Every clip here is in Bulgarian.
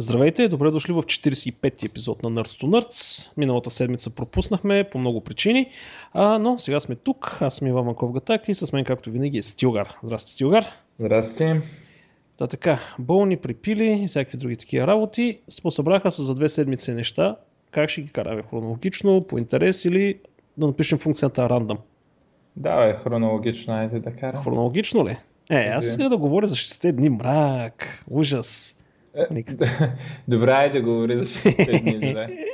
Здравейте, добре дошли в 45-ти епизод на Nerds to Nerds. Миналата седмица пропуснахме по много причини, а, но сега сме тук. Аз съм Иван Маков Гатак и с мен както винаги е Стилгар. Здрасти, Стилгар. Здрасти. Та така, болни, припили и всякакви други такива работи. Посъбраха се за две седмици неща. Как ще ги караме? Хронологично, по интерес или да напишем функцията random? Да, е хронологично, айде да карам. Хронологично ли? Е, аз исках да говоря за 60 дни мрак, ужас. Е, добре, айде говори за 60 дни.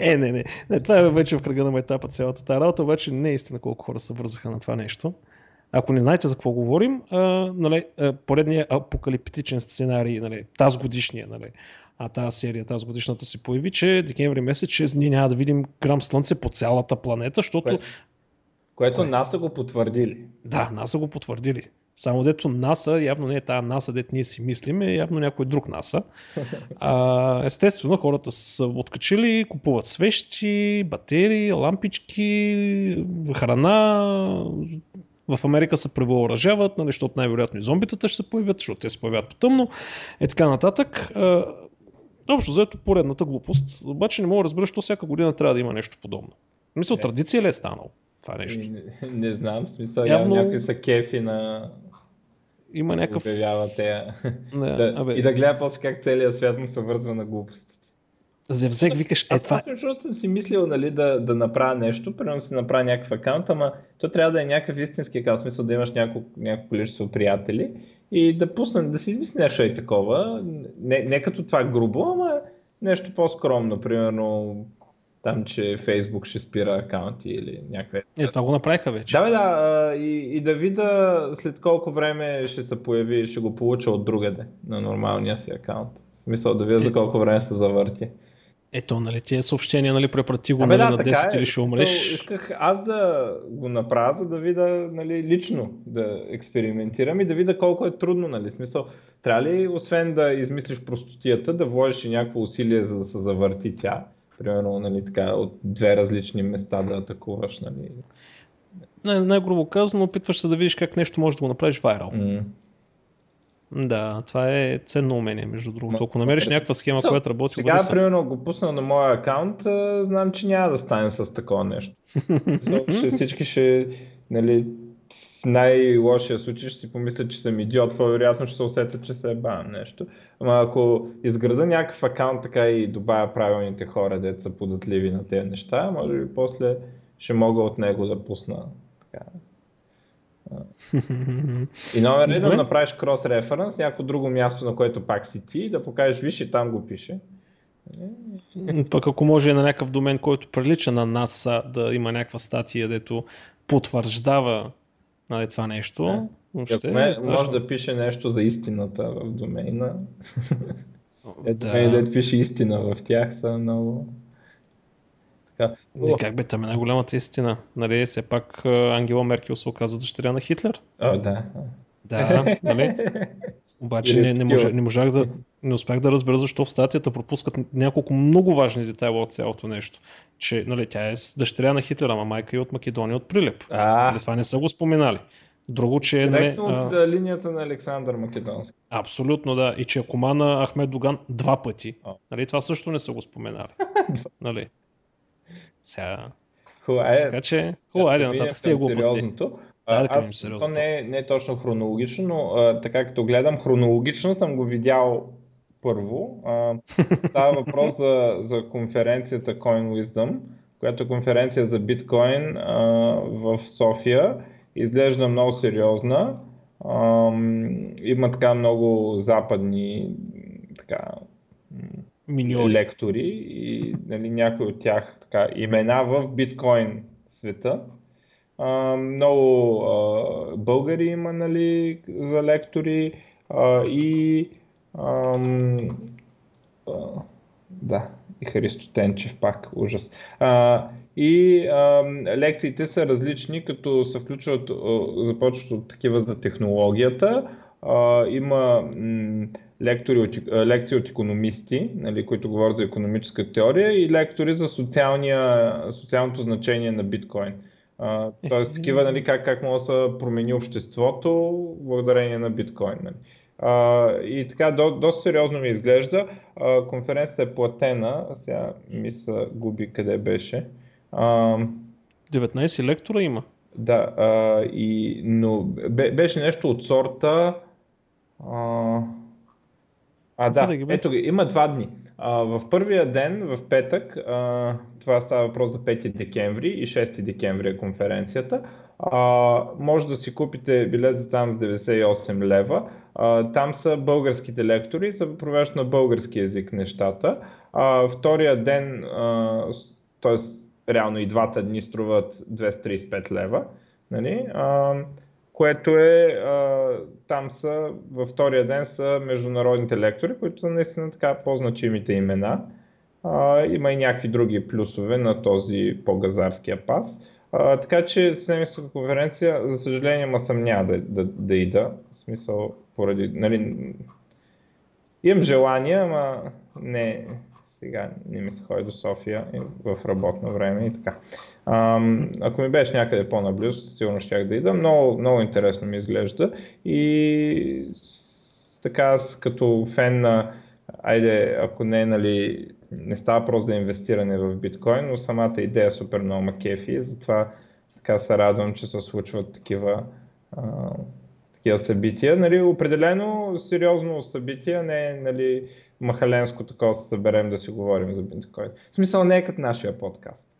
Е, не, не, не. Това е вече в кръга на етапа цялата тази работа, обаче не е истина колко хора се вързаха на това нещо. Ако не знаете за какво говорим, а, нали, поредният апокалиптичен сценарий, нали, тази годишния, нали, а тази серия, тази годишната се появи, че декември месец, че ние няма да видим грам слънце по цялата планета, защото... Кое, което НАСА го потвърдили. Да, НАСА го потвърдили. Само дето НАСА, явно не е тази НАСА, дето ние си мислим, е явно някой друг НАСА. А, естествено, хората са откачили, купуват свещи, батерии, лампички, храна. В Америка се превъоръжават, нали, защото най-вероятно и зомбитата ще се появят, защото те се появят по тъмно. Е така нататък. А, общо взето поредната глупост. Обаче не мога да разбера, защо всяка година трябва да има нещо подобно. Мисля, традиция ли е станало? Това нещо. Не, не знам, смисъл, Явно... някакви са кефи на... Има някакъв... Обявява те. Не, да, абе... И да гледа после как целият свят му се вързва на глупостите. Зевзек викаш, е това... Аз защото съм си мислил нали, да, да направя нещо, примерно си направя някакъв акаунт, ама то трябва да е някакъв истински акаунт, в смисъл да имаш няколко, няколко количество приятели и да пусна, да си измисли нещо и такова, не, не като това грубо, ама нещо по-скромно, примерно там, че Фейсбук ще спира акаунти или някакви. Е, това го направиха вече. Да, бе, да, и, и да видя след колко време ще се появи, ще го получа от другаде на нормалния си акаунт. В смисъл да видя е... за колко време се завърти. Ето, нали, тия съобщения, нали, препрати го нали, да, на 10 е. или ще умреш. Исках аз да го направя, за да видя, нали, лично да експериментирам и да видя колко е трудно, нали, смисъл. Трябва ли, освен да измислиш простотията, да вложиш и някакво усилие, за да се завърти тя? Примерно, нали, така, от две различни места да атакуваш. Нали. Не, най-грубо казано, опитваш се да видиш как нещо може да го направиш вайрал. Mm. Да, това е ценно умение, между другото. Ако намериш някаква схема, so, която работи, Сега, бъде примерно, го пусна на моя акаунт, знам, че няма да стане с такова нещо. so, всички ще, нали, най-лошия случай ще си помислят, че съм идиот, по-вероятно ще се усетят, че се е бавам нещо. Ама ако изграда някакъв акаунт така и добавя правилните хора, деца са податливи на тези неща, може би после ще мога от него да пусна така. И номер е да направиш крос референс, някакво друго място, на което пак си ти, да покажеш, виж и там го пише. Пък ако може на някакъв домен, който прилича на нас, да има някаква статия, дето потвърждава нали, това нещо. Да. Въобще, ме, е може да пише нещо за истината в домейна. Ето да. да пише истина в тях са много... Така. И как бе, там е най-голямата истина. Нали, все пак Ангела Меркел се оказа дъщеря на Хитлер. О, да. Да, нали? Обаче не, не, може, не можах да, не успях да разбера защо в статията пропускат няколко много важни детайла от цялото нещо. Че нали, тя е дъщеря на Хитлера, ама майка е от Македония от Прилеп. А. Нали, това не са го споменали. Друго, че е... Нали, от а... линията на Александър Македонски. Абсолютно, да. И че е кома на Ахмед Доган два пъти. Нали, това също не са го споменали. нали? Сега... Хубаво, е, така че, хубаво, айде нататък с тия глупости. Да, да аз, то не, е, не е точно хронологично, но а, така като гледам хронологично съм го видял първо. А, става въпрос за, за конференцията Coin Wisdom, която е конференция за биткоин а, в София. Изглежда много сериозна. А, има така много западни така, Миньори. лектори и нали, някои от тях така, имена в биткоин света. А, много а, българи има нали, за лектори а, и да, и Христо Тенчев пак, ужас. А, и а, лекциите са различни, като се включват, започват от такива за технологията. А, има лектори от, лекции от економисти, нали, които говорят за економическа теория и лектори за социалното значение на биткоин. Тоест такива, нали, как, как може да се промени обществото благодарение на биткоин. Нали. А, и така, до, доста сериозно ми изглежда. А, конференцията е платена, сега ми се губи къде беше. А, 19 лектора има. Да, а, и, но беше нещо от сорта. А, а да, ето ги, има два дни. А, в първия ден, в петък, а, това става въпрос за 5 декември и 6 декември е конференцията, а, може да си купите билет за там с 98 лева. А, там са българските лектори се провеждат на български язик нещата. А, втория ден, т.е. реално и двата дни струват 235 лева. Нали? А, което е, а, там са, във втория ден са международните лектори, които са наистина така по-значимите имена. А, има и някакви други плюсове на този по-газарския пас. А, така че Семейска конференция, за съжаление, ма съм няма да, да, да ида. В смисъл, поради, нали, имам желание, ама не, сега не ми се ходи до София в работно време и така. Ако ми беше някъде по-наблизо, сигурно щях да ида. Много, много интересно ми изглежда и така аз като фен на, айде, ако не, нали, не става просто за инвестиране в биткоин, но самата идея е супер много макефи затова така се радвам, че се случват такива, а, такива събития. Нали, определено сериозно събитие, не нали, махаленско такова се съберем да си говорим за биткоин. В смисъл не е като нашия подкаст.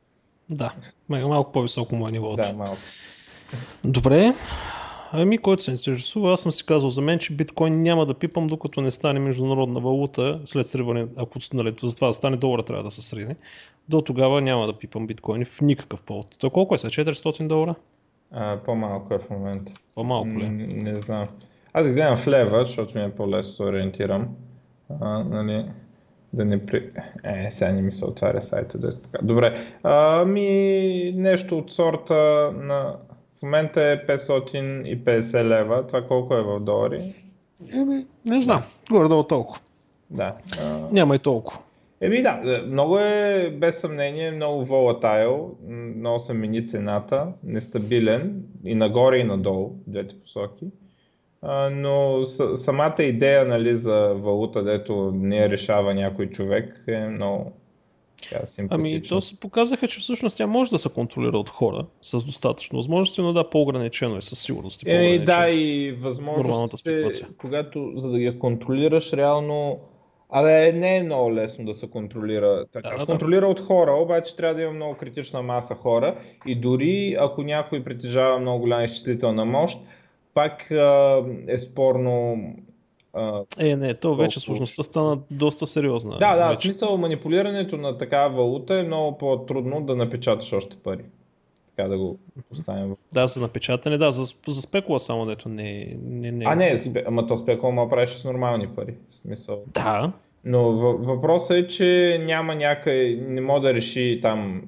Да, малко по-високо му е нивото. Да, малко. Добре, Ами, който се интересува, аз съм си казал за мен, че биткоин няма да пипам, докато не стане международна валута след сриване, ако нали, за това да стане долара трябва да се срине. До тогава няма да пипам биткоин в никакъв повод. То колко е са? 400 долара? А, по-малко е в момента. По-малко ли? Не, не знам. Аз гледам в лева, защото ми е по-лесно се ориентирам. А, нали, да не при... Е, сега не ми се отваря сайта. Да е така. Добре. Ами, нещо от сорта на в момента е 550 лева. Това колко е в долари? Еми, не знам. Горе-долу толкова. Да. Няма и толкова. Еми да, много е без съмнение, много волатайл, много се мени цената, нестабилен и нагоре и надолу, двете посоки. Но самата идея нали, за валута, дето не решава някой човек е много, Ами, то се показаха, че всъщност тя може да се контролира от хора с достатъчно възможности, но да, по-ограничено е със сигурност. Е, да, и възможност е, когато за да я контролираш, реално Абе, не е много лесно да се контролира. Така, да, да, контролира от хора, обаче трябва да има много критична маса хора и дори ако някой притежава много голяма изчислителна мощ, пак а, е спорно е, не, то вече сложността стана доста сериозна. Да, да, вече. в смисъл манипулирането на такава валута е много по-трудно да напечаташ още пари. Така да го оставим. Да, за напечатане, да, за, за спекула само, дето не, не, не. А, не, ама то спекула ма правиш с нормални пари. В смисъл. Да. Но въпросът е, че няма някъй, не може да реши там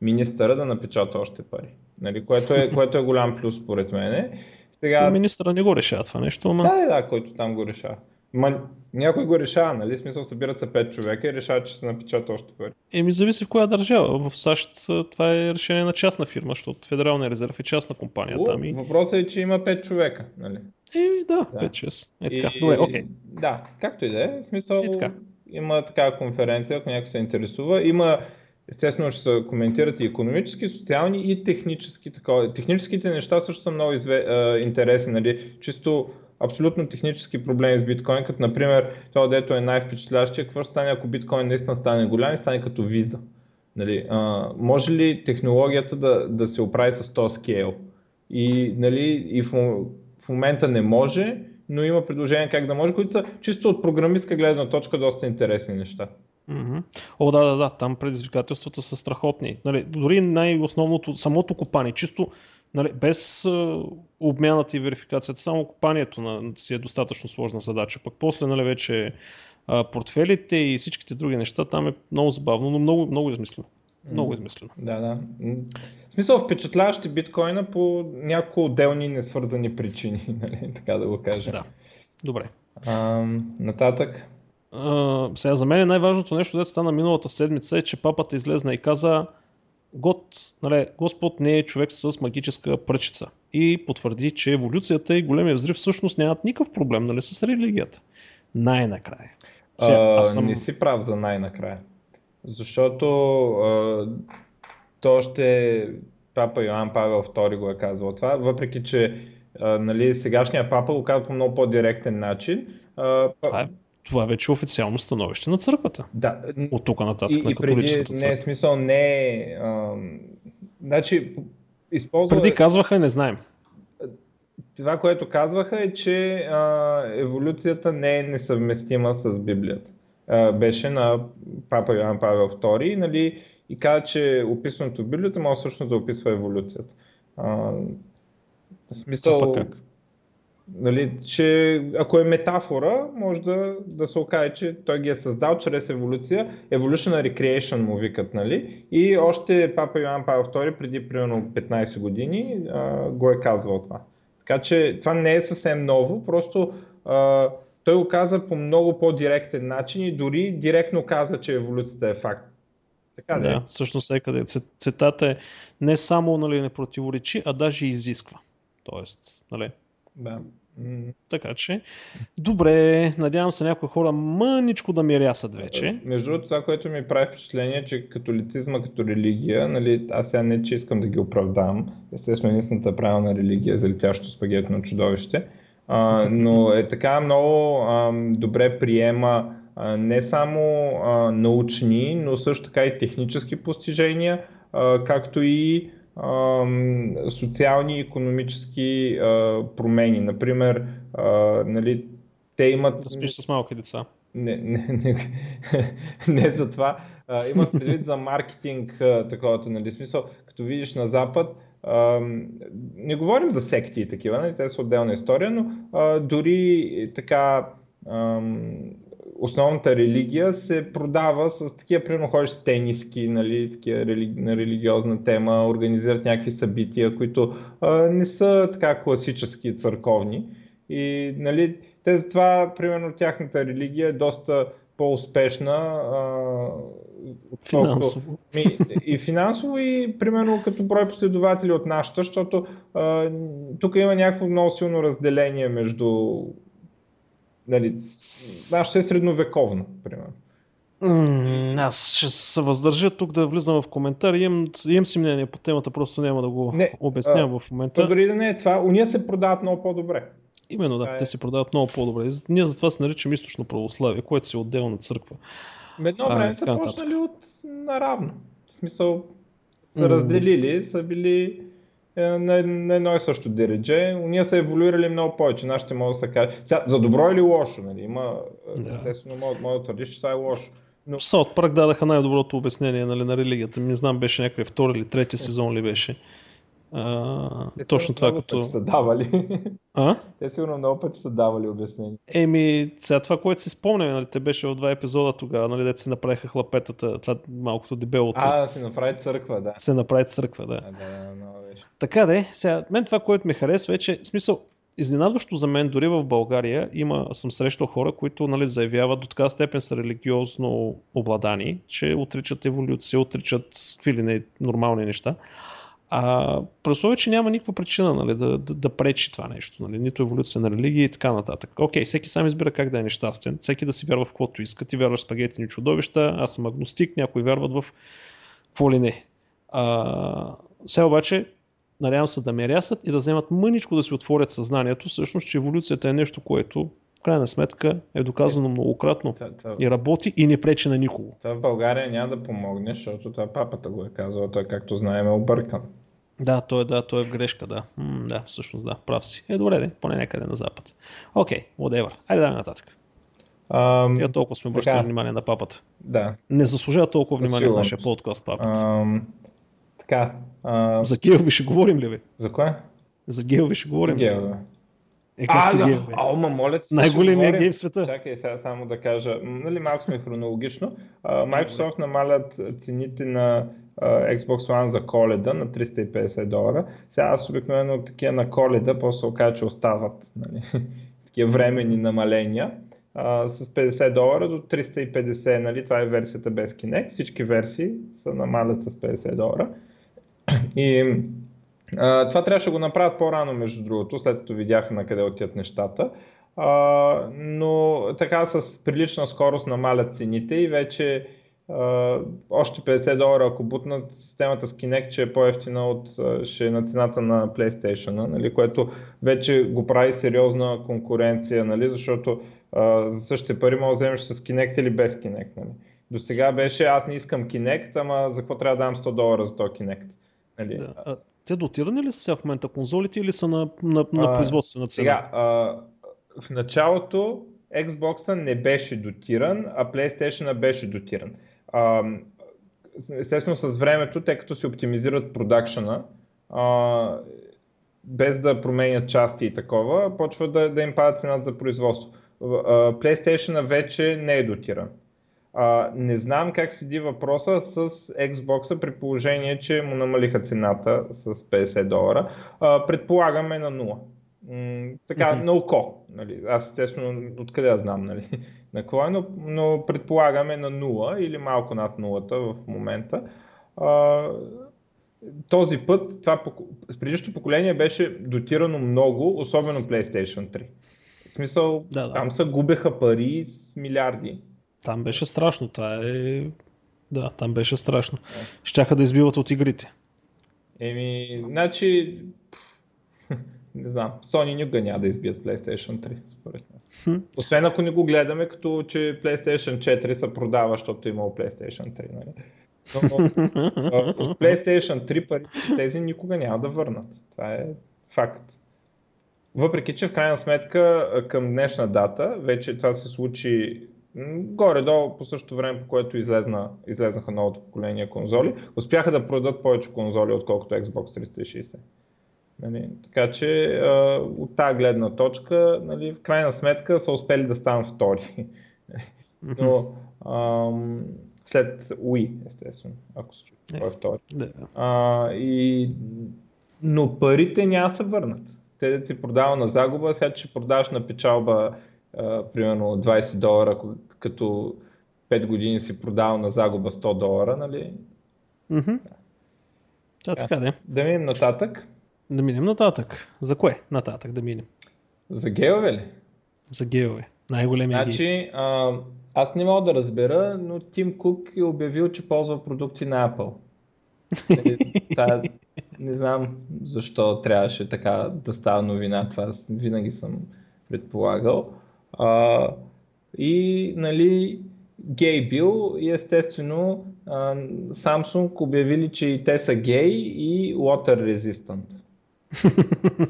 министъра да напечата още пари. Нали? Което, е, което е голям плюс според мен. Сега... То министра не го решава това нещо, ама... Да, да, да, който там го решава. Ма, някой го решава, нали? Смисъл събират се 5 човека и решават, че се напечата още пари. Еми, зависи в коя държава. В САЩ това е решение на частна фирма, защото Федералния резерв е частна компания О, там. И... Въпросът е, че има 5 човека, нали? Еми, да, да. 5-6. Е така. И... Добре, окей. Okay. Да, както и да е. В смисъл, е така. има такава конференция, ако някой се интересува. Има Естествено ще се коментират и економически, социални и технически. Такова. Техническите неща също са много изве, интересни. Нали? Чисто абсолютно технически проблеми с биткоин, като например това, дето е най-впечатляващия, какво ще стане ако биткоин наистина стане голям и стане като виза. Нали? А, може ли технологията да, да се оправи с този скейл? И, нали, и в, в момента не може, но има предложения как да може, които са чисто от програмистка гледна точка доста интересни неща. Mm-hmm. О, да, да, да, там предизвикателствата са страхотни. Нали, дори най-основното, самото копание, чисто нали, без а, обмяната и верификацията, само копанието на, си е достатъчно сложна задача. Пък после нали, вече а, портфелите и всичките други неща, там е много забавно, но много, много измислено. Много измислено. Да, да. В смисъл впечатляващи биткоина по няколко отделни несвързани причини, нали, така да го кажа. Да. Добре. А, нататък. Uh, сега за мен е най-важното нещо, дето стана миналата седмица е, че папата излезна и каза Год, нали, Господ не е човек с магическа пръчица. и потвърди, че еволюцията и големия взрив всъщност нямат никакъв проблем нали, с религията. Най-накрая. Сега, аз съм... Не си прав за най-накрая. Защото а, то още папа Йоан Павел II го е казвал това, въпреки че а, нали, сегашния папа го казва по много по-директен начин. А, това, е, това е вече официално становище на църквата. Да. От тук нататък и, на католическата църква. Не, смисъл не а, Значи, използва... Преди казваха, не знаем. Това, което казваха е, че а, еволюцията не е несъвместима с Библията. А, беше на папа Йоан Павел II нали, и каза, че описаното в Библията може всъщност да описва еволюцията. А, в смисъл, как? Нали, че ако е метафора, може да, да се окаже, че той ги е създал чрез еволюция. Evolutionary Creation му викат, нали? И още папа Йоан Павел II преди примерно 15 години а, го е казвал това. Така че това не е съвсем ново, просто а, той го каза по много по-директен начин и дори директно каза, че еволюцията е факт. Така да, да всъщност е къде цитата е не само нали, не противоречи, а даже изисква. Тоест, нали, да. Така че, добре, надявам се някои хора мъничко да ми рясат вече. Между другото, това, което ми прави впечатление, че католицизма като религия, нали, аз сега не, че искам да ги оправдавам, естествено единствената правилна религия е за летящо спагетно чудовище, а, но е така много а, добре приема а, не само а, научни, но също така и технически постижения, а, както и социални и економически промени. Например, нали, те имат... Да спиш с малки деца. Не, не, не, не за това. имат предвид за маркетинг таковата, нали, смисъл, като видиш на Запад, не говорим за секти и такива, нали, те са отделна история, но дори така основната религия се продава с такива, примерно ходиш с тениски, нали, такива религи, на религиозна тема, организират някакви събития, които а, не са така класически църковни. И нали, те затова, примерно, тяхната религия е доста по-успешна. Финансово. Ми, и финансово, и примерно като брой последователи от нашата, защото а, тук има някакво много силно разделение между нали, нашата е средновековна, примерно. аз ще се въздържа тук да влизам в коментар. Имам, имам си мнение по темата, просто няма да го не, обяснявам а, в момента. Дори да не е това, уния се продават много по-добре. Именно, да, е... те се продават много по-добре. Ние затова се наричаме източно православие, което си е отделна църква. Едно време са почнали от наравно. В смисъл, са разделили, са били е, на, на едно и също дередже. Ние са еволюирали много повече. Нашите могат да се. Сега, за добро или лошо, нали? Има, да. естествено, мога, мога да твърдиш, че това е лошо. Но... Саут Парк дадаха най-доброто обяснение нали, на религията. Не знам, беше някакъв втори или трети сезон ли беше. А, Те точно това като... Са давали. А? Те сигурно много пъти са давали обяснение. Еми, сега това, което си спомняме, нали, те беше в два епизода тогава, нали, дете си направиха хлапетата, това малкото дебелото. А, да си направи църква, да. Се направи църква, да. А, да, да, много беше. Така де, сега, мен това, което ми харесва е, че, в смисъл, изненадващо за мен, дори в България, има, съм срещал хора, които нали, заявяват до така степен са религиозно обладани, че отричат еволюция, отричат какви ли не нормални неща. А при че няма никаква причина нали, да, да, да пречи това нещо. Нали, нито еволюция на религия и така нататък. Окей, всеки сам избира как да е нещастен. Всеки да си вярва в каквото иска. Ти вярваш в спагетини чудовища, аз съм агностик, някои вярват в какво ли не. А, сега обаче надявам се да ме рясат и да вземат мъничко да си отворят съзнанието, всъщност, че еволюцията е нещо, което крайна сметка е доказано многократно и работи и не пречи на никого. Това в България няма да помогне, защото това папата го е казал, той както знаем е объркан. Да, той, да, той е в грешка, да. М, да, всъщност да, прав си. Е, добре, де, поне някъде на запад. Окей, okay, whatever. Айде давай нататък. Um, Стига толкова сме обръщали внимание на папата. Да. Не заслужава толкова внимание в нашия подкаст папата. Um, така. А... За Геови ще говорим ли, бе? За кое? За Геови ще говорим. Геови. Е, как а, да. А, ма, моля Най-големия гейм в света. Чакай сега само да кажа. Нали, малко сме хронологично. Microsoft намалят цените на Xbox One за коледа на 350 долара. Сега аз обикновено такива на коледа, после се окаже, че остават нали, такива временни намаления. С 50 долара до 350, нали, това е версията без Kinect. Всички версии са намалят с 50 долара. И Това трябваше да го направят по-рано, между другото, след като видяха на къде отиват нещата. А, но така с прилична скорост намалят цените и вече а, още 50 долара, ако бутнат системата с Kinect, че е по-ефтина от ще е на цената на PlayStation, нали, което вече го прави сериозна конкуренция, нали, защото а, за същите пари може да вземеш с Kinect или без Kinect. Нали. До сега беше аз не искам Kinect, ама за какво трябва да дам 100 долара за този Kinect? Нали. Да, те дотирани ли са сега в момента конзолите или са на, на, на производствена цена? Сега, а, в началото Xbox не беше дотиран, а PlayStation беше дотиран. А, естествено с времето, тъй като си оптимизират продакшена, а, без да променят части и такова, почва да, да им пада цената за производство. PlayStation вече не е дотиран. А, не знам как седи въпроса с Xbox при положение, че му намалиха цената с 50 долара. А, предполагаме на 0. М- така, mm-hmm. на око. Нали. Аз естествено, откъде я знам, нали, на какво е, но, но предполагаме на 0 или малко над 0 в момента. А, този път, това предишното поколение беше дотирано много, особено PlayStation 3. В смисъл, да, да. там се губеха пари с милиарди. Там беше страшно. Това е... Да, там беше страшно. Да. Щяха да избиват от игрите. Еми, значи... не знам. Sony никога няма да избият PlayStation 3, според мен. Освен ако не го гледаме като, че PlayStation 4 се продава, защото е имало PlayStation 3. Нали? Но, от PlayStation 3 пари тези никога няма да върнат. Това е факт. Въпреки, че в крайна сметка към днешна дата, вече това се случи горе-долу по същото време, по което излезна, излезнаха новото поколение конзоли, успяха да продадат повече конзоли, отколкото Xbox 360. Нали, така че а, от тази гледна точка, нали, в крайна сметка са успели да станат втори. Но ам, след Wii, естествено, ако се чуе, е втори. Да. А, и, но парите няма се върнат. Те да си продава на загуба, сега ще продаваш на печалба примерно 20 долара, като 5 години си продавал на загуба 100 долара, нали? Mm-hmm. Да. така да. Да минем нататък. Да минем нататък. За кое нататък да минем? За геове ли? За геове. Най-големия Значи, а, аз не мога да разбера, но Тим Кук е обявил, че ползва продукти на Apple. Та, не знам защо трябваше така да става новина. Това винаги съм предполагал. А, и нали, гей бил и естествено Samsung обявили, че и те са гей и water resistant.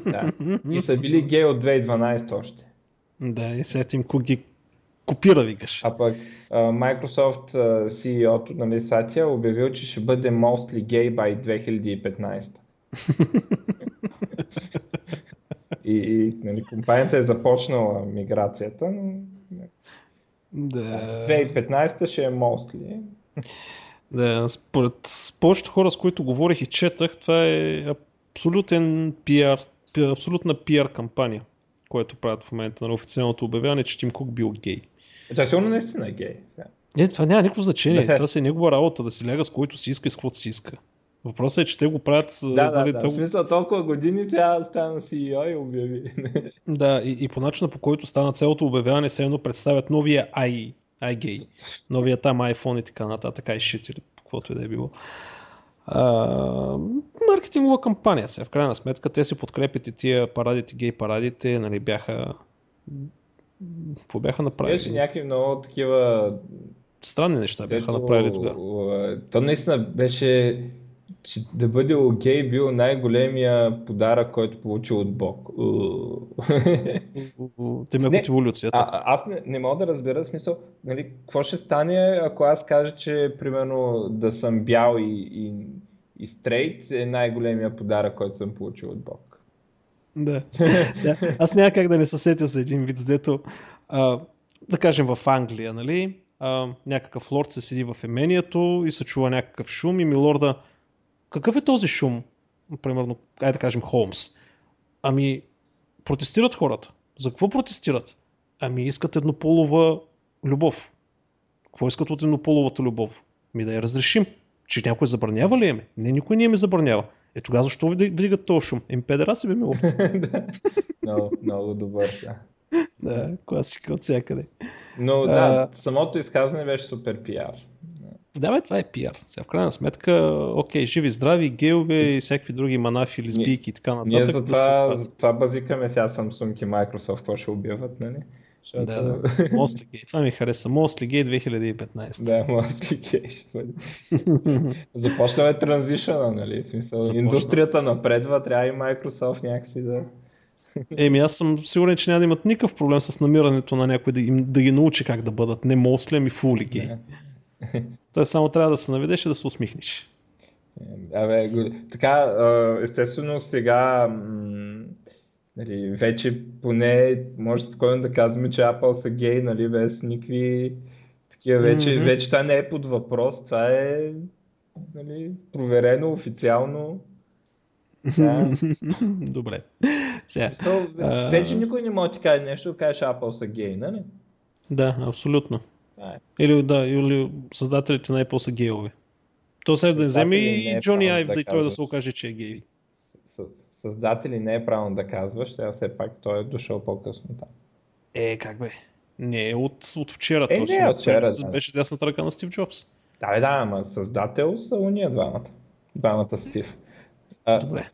да. И са били гей от 2012 още. Да, и след им ги копира, викаш. А пък Microsoft CEO-то, нали, Сатия, обявил, че ще бъде mostly gay by 2015. и, и нали, компанията е започнала миграцията, но да. 2015 ще е mostly. Да, според повечето хора, с които говорих и четах, това е абсолютен PR, абсолютна PR кампания, което правят в момента на официалното обявяване, че Тим Кук бил гей. Това сигурно наистина е гей. Не, това няма никакво значение. Това си е негова работа да си ляга с който си иска и с каквото си иска. Въпросът е, че те го правят... Да, да, нали, да. Толкова... В смисъл толкова години сега стана CEO и обяви. да, и, и по начина по който стана цялото обявяване, се едно представят новия i, iGay, новия там iPhone и така нататък, i shit или каквото и да е било. А, маркетингова кампания сега. В крайна сметка те си подкрепят и тия парадите, гей парадите, нали, бяха какво бяха направили? Беше някакви много такива странни неща бяха направили тогава. То наистина беше че да бъде окей бил най-големия подарък, който получил от Бог. Те ме от еволюцията. А, аз не, не мога да разбера смисъл, нали, какво ще стане, ако аз кажа, че примерно да съм бял и, и, и стрейт е най-големия подарък, който съм получил от Бог. Да. Сега, аз няма как да не се сетя за един вид, дето, а, да кажем в Англия, нали, а, някакъв лорд се седи в емението и се чува някакъв шум и милорда какъв е този шум? Примерно, айде да кажем Холмс. Ами, протестират хората. За какво протестират? Ами искат еднополова любов. Какво искат от еднополовата любов? Ми да я разрешим. Че някой забранява ли е? Не, никой не ми забранява. Е, тогава защо вдигат този шум? Ем педера си бе ме много, много добър, да. да, класика от всякъде. Но да, а... самото изказване беше супер пиар. Да, бе, това е пиар. Сега, в крайна сметка, окей, живи, здрави, геове и всякакви други манафи, лесбийки и така нататък. Ние за това, да за това базикаме сега Samsung и Microsoft, какво ще убиват, нали? Защото... Да, да. Mostly Gay. Това ми хареса. Mostly Gay 2015. Да, Mostly Gay ще бъде. Започваме транзишъна, нали? Смисъл, Започна. индустрията напредва, трябва и Microsoft някакси да... Еми, аз съм сигурен, че няма да имат никакъв проблем с намирането на някой да, им, да ги научи как да бъдат не mostly, ами fully gay. Той само трябва да се наведеш и да се усмихнеш. Абе, така, естествено сега нали, вече поне може спокойно да казваме, че Apple са гей, нали, без никакви такива вече, mm-hmm. вече това не е под въпрос, това е нали, проверено официално. Да. Добре. Сега, so, вече а... никой не може да ти каже нещо, да кажеш Apple са гей, нали? Да, абсолютно. Е. Или, да, или създателите на Apple са гейове. То сега да вземе и е Джони Айв да, и той да се окаже, че е гей. Създатели не е правилно да казваш, сега все пак той е дошъл по-късно там. Е, как бе? Не, от, от вчера. Е, не, от вчера, да. Беше дясната ръка на Стив Джобс. Да, да, ама създател са уния двамата. Двамата Стив. А, Добре.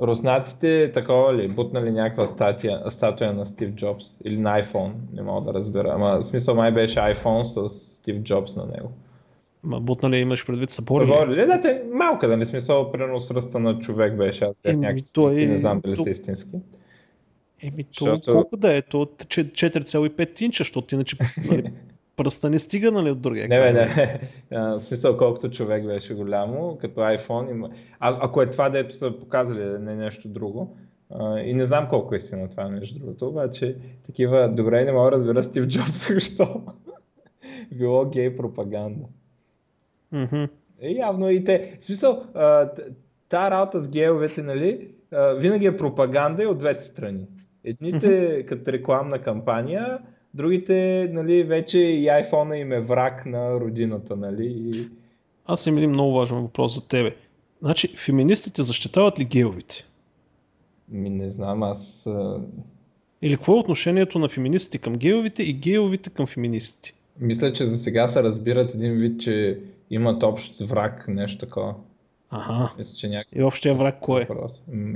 Руснаците такова ли, бутнали някаква статия, статуя на Стив Джобс или на iPhone, не мога да разбера. Ама в смисъл май беше iPhone с Стив Джобс на него. Ма бутнали имаш предвид събори ли? Ли? Да, те малка, да не смисъл, примерно с ръста на човек беше, аз е, някакви, той, не знам дали то... са истински. Еми, то Защото... колко да е? То 4,5 инча, защото иначе нали, пръста не стига, нали, от другия. Не, не, не. В смисъл, колкото човек беше голямо, като iPhone. Има... А, ако е това, дето са показали, не нещо друго. А, и не знам колко е истина това нещо другото, обаче такива, добре, не мога да разбера Стив Джобс, защо било гей пропаганда. Mm-hmm. Е, явно и те. В смисъл, тази работа с геовете, нали, винаги е пропаганда и от двете страни. Едните mm-hmm. като рекламна кампания, Другите, нали, вече и iPhone им е враг на родината, нали? Аз имам един много важен въпрос за тебе. Значи, феминистите защитават ли геовите? Ми не знам, аз... Или какво е отношението на феминистите към геовите и геовите към феминистите? Мисля, че за сега се разбират един вид, че имат общ враг, нещо такова. Ага. Мисля, че някак... И общия враг кой е?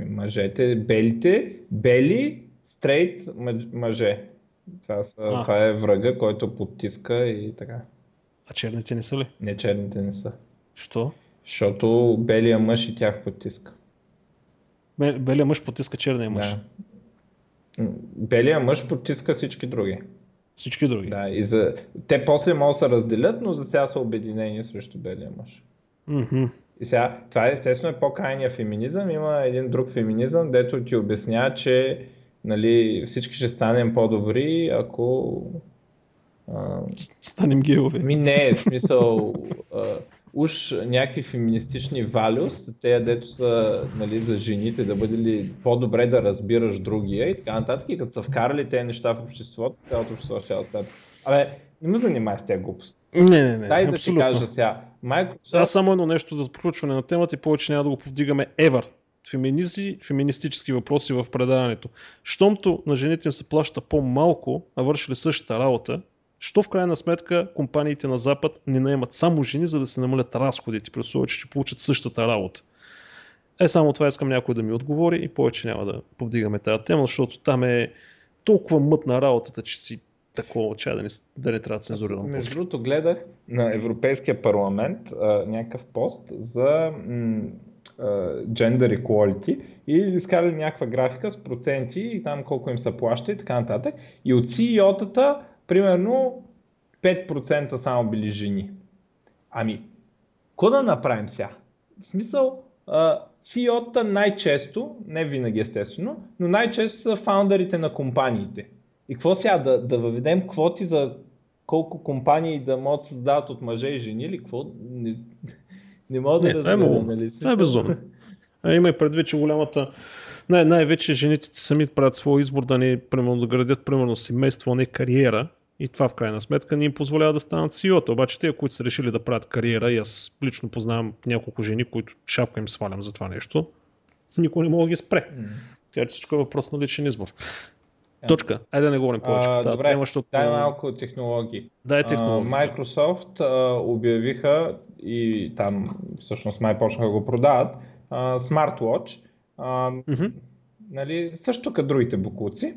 Мъжете, белите, бели, стрейт мъже. Това, са, а. това е врага, който потиска и така. А черните не са ли? Не, черните не са. Що? Защото белия мъж и тях потиска. белия мъж потиска черния мъж. Да. Белия мъж потиска всички други. Всички други. Да, и за... те после могат да се разделят, но за сега са обединени срещу белия мъж. Mm-hmm. И сега, това естествено е по-крайния феминизъм. Има един друг феминизъм, дето ти обяснява, че нали, всички ще станем по-добри, ако... А... Станем геове. Ми не, е смисъл... А, уж някакви феминистични валюс, те дето са нали, за жените, да бъде ли по-добре да разбираш другия и така нататък. И като са вкарали тези неща в обществото, цялото общество ще е Абе, не ме занимай с тези глупости. Не, не, не. Дай да ти кажа сега. Microsoft... Аз само едно нещо за проучване на темата и повече няма да го повдигаме ever феминизи, феминистически въпроси в предаването. Щомто на жените им се плаща по-малко, а вършили същата работа, що в крайна сметка компаниите на Запад не наемат само жени, за да се намалят разходите, при условие, че ще получат същата работа. Е, само това искам някой да ми отговори и повече няма да повдигаме тази тема, защото там е толкова мътна работата, че си такова, че да не, да не трябва да цензурирам. Между другото гледах на Европейския парламент а, някакъв пост за м- gender equality и изкарали някаква графика с проценти и там колко им се плаща и така нататък. И от CEO-тата, примерно 5% само били жени. Ами, какво да направим сега? В смисъл, CEO-та най-често, не винаги естествено, но най-често са фаундърите на компаниите. И какво сега, да, да въведем квоти за колко компании да могат да създават от мъже и жени или какво? Не, не мога да не, разбера, това е, нали? Това е безумно. А има и предвид, че голямата най- най-вече жените сами правят своя избор да не примерно, да градят примерно семейство, а не кариера. И това в крайна сметка ни им позволява да станат CEO-та. Обаче те, които са решили да правят кариера, и аз лично познавам няколко жени, които шапка им свалям за това нещо, никой не мога да ги спре. Mm. Така че всичко е въпрос на личен избор. Точка. Айде да не говорим повече по тази тема, защото... Дай малко технологии. Дай технологии. Uh, Microsoft uh, обявиха и там всъщност май почнаха да го продават uh, Smartwatch. Uh, mm-hmm. нали, също като другите букуци.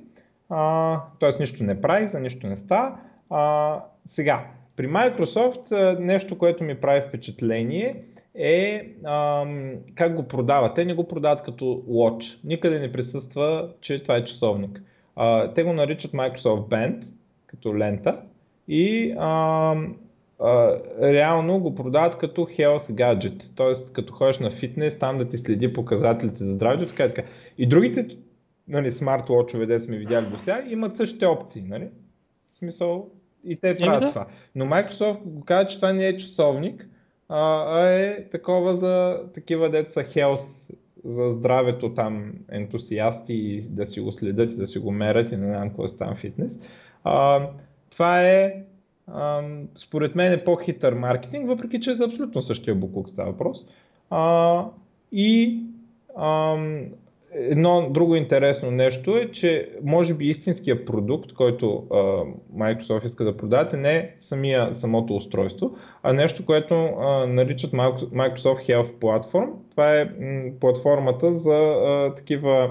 Тоест нищо не прави, за нищо не става. Uh, сега, при Microsoft нещо, което ми прави впечатление е ам, как го продават. Те не го продават като watch. Никъде не присъства, че това е часовник. А, те го наричат Microsoft Band, като лента и а, а, реално го продават като health gadget, т.е. като ходиш на фитнес, там да ти следи показателите за здравето, така и така. И другите нали, смарт-лочове, де сме видяли до сега, имат същите опции. Нали? В смисъл, и те правят да. това. Но Microsoft го казва, че това не е часовник, а е такова за такива деца health за здравето там ентусиасти да си го следят и да си го мерят и не знам какво е там фитнес. А, това е а, според мен е по-хитър маркетинг, въпреки че е за абсолютно същия буклук става въпрос. А, и а, едно друго интересно нещо е, че може би истинския продукт, който а, Microsoft иска да продаде, не е самия, самото устройство, а нещо, което а, наричат Microsoft Health Platform. Това е м, платформата за а, такива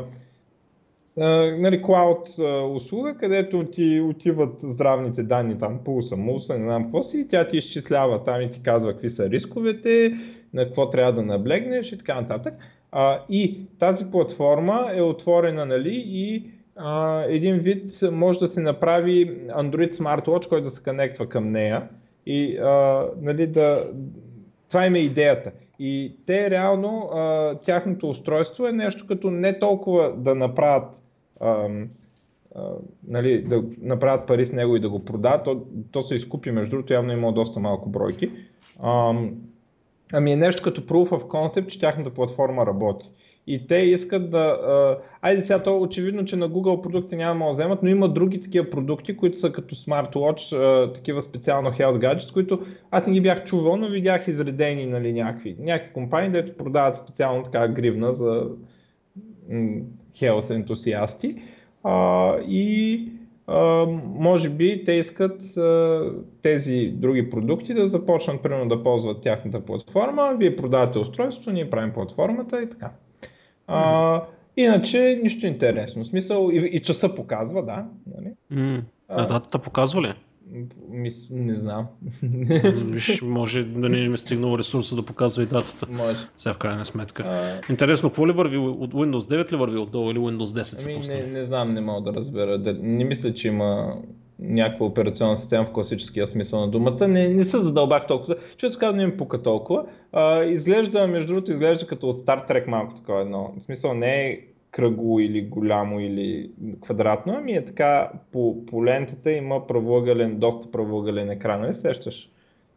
нали, клауд услуга, където ти отиват здравните данни, там пулса, мулса, не знам какво си, и тя ти изчислява там и ти казва какви са рисковете, на какво трябва да наблегнеш и така нататък. А, и тази платформа е отворена нали, и а, един вид може да се направи Android Smartwatch, който да се конектва към нея. И а, нали, да, това им е идеята. И те реално, а, тяхното устройство е нещо като не толкова да направят а, а, нали, да направят пари с него и да го продадат, то, то се изкупи, между другото явно има доста малко бройки. А, Ами е нещо като proof of concept, че тяхната платформа работи. И те искат да... А, айде сега то очевидно, че на Google продукти няма да вземат, но има други такива продукти, които са като smartwatch, а, такива специално health gadgets, които аз не ги бях чувал, но видях изредени нали, някакви, някакви компании, дето продават специално така гривна за health ентусиасти. А, и може би те искат тези други продукти да започнат примерно да ползват тяхната платформа, вие продавате устройството, ние правим платформата и така. А, иначе нищо интересно. В смисъл и, и часа показва, да. Нали? Mm. А датата показва ли? Мис, не знам. Виж, може да не е стигнал ресурса да показва и датата. Може. Сега в крайна сметка. А... Интересно, какво ли върви от Windows 9 ли върви отдолу или Windows 10 ами, не, не знам, не мога да разбера. Не мисля, че има някаква операционна система в класическия смисъл на думата. Не, не се задълбах толкова. Често казвам, не ми пука толкова. А, изглежда, между другото, изглежда като от Star Trek малко такова едно. В смисъл не е кръгло или голямо или квадратно, ами е така по, по лентата има правоъгълен, доста правоъгълен екран, не сещаш?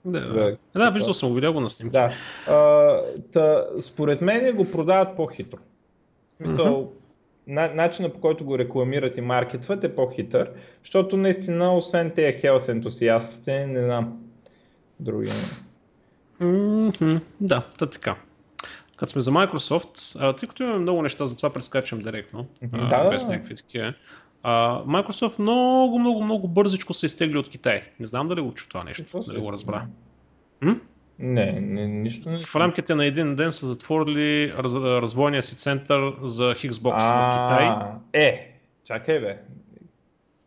Да, да, да виждал съм, видял го на снимки. Да. А, та, според мен го продават по-хитро. Mm-hmm. начинът по който го рекламират и маркетват е по-хитър, защото наистина, освен тези health ентусиастите, не знам други. Mm-hmm. Да, та така като сме за Microsoft, а, тъй като имаме много неща, затова прескачам директно, mm-hmm. а, без някакви такива. А, Microsoft много, много, много бързичко се изтегли от Китай. Не знам дали го чу това нещо, дали го разбра. М? Не, не, нищо не. В рамките на един ден са затворили раз, развойния си център за Xbox в Китай. Е, чакай бе.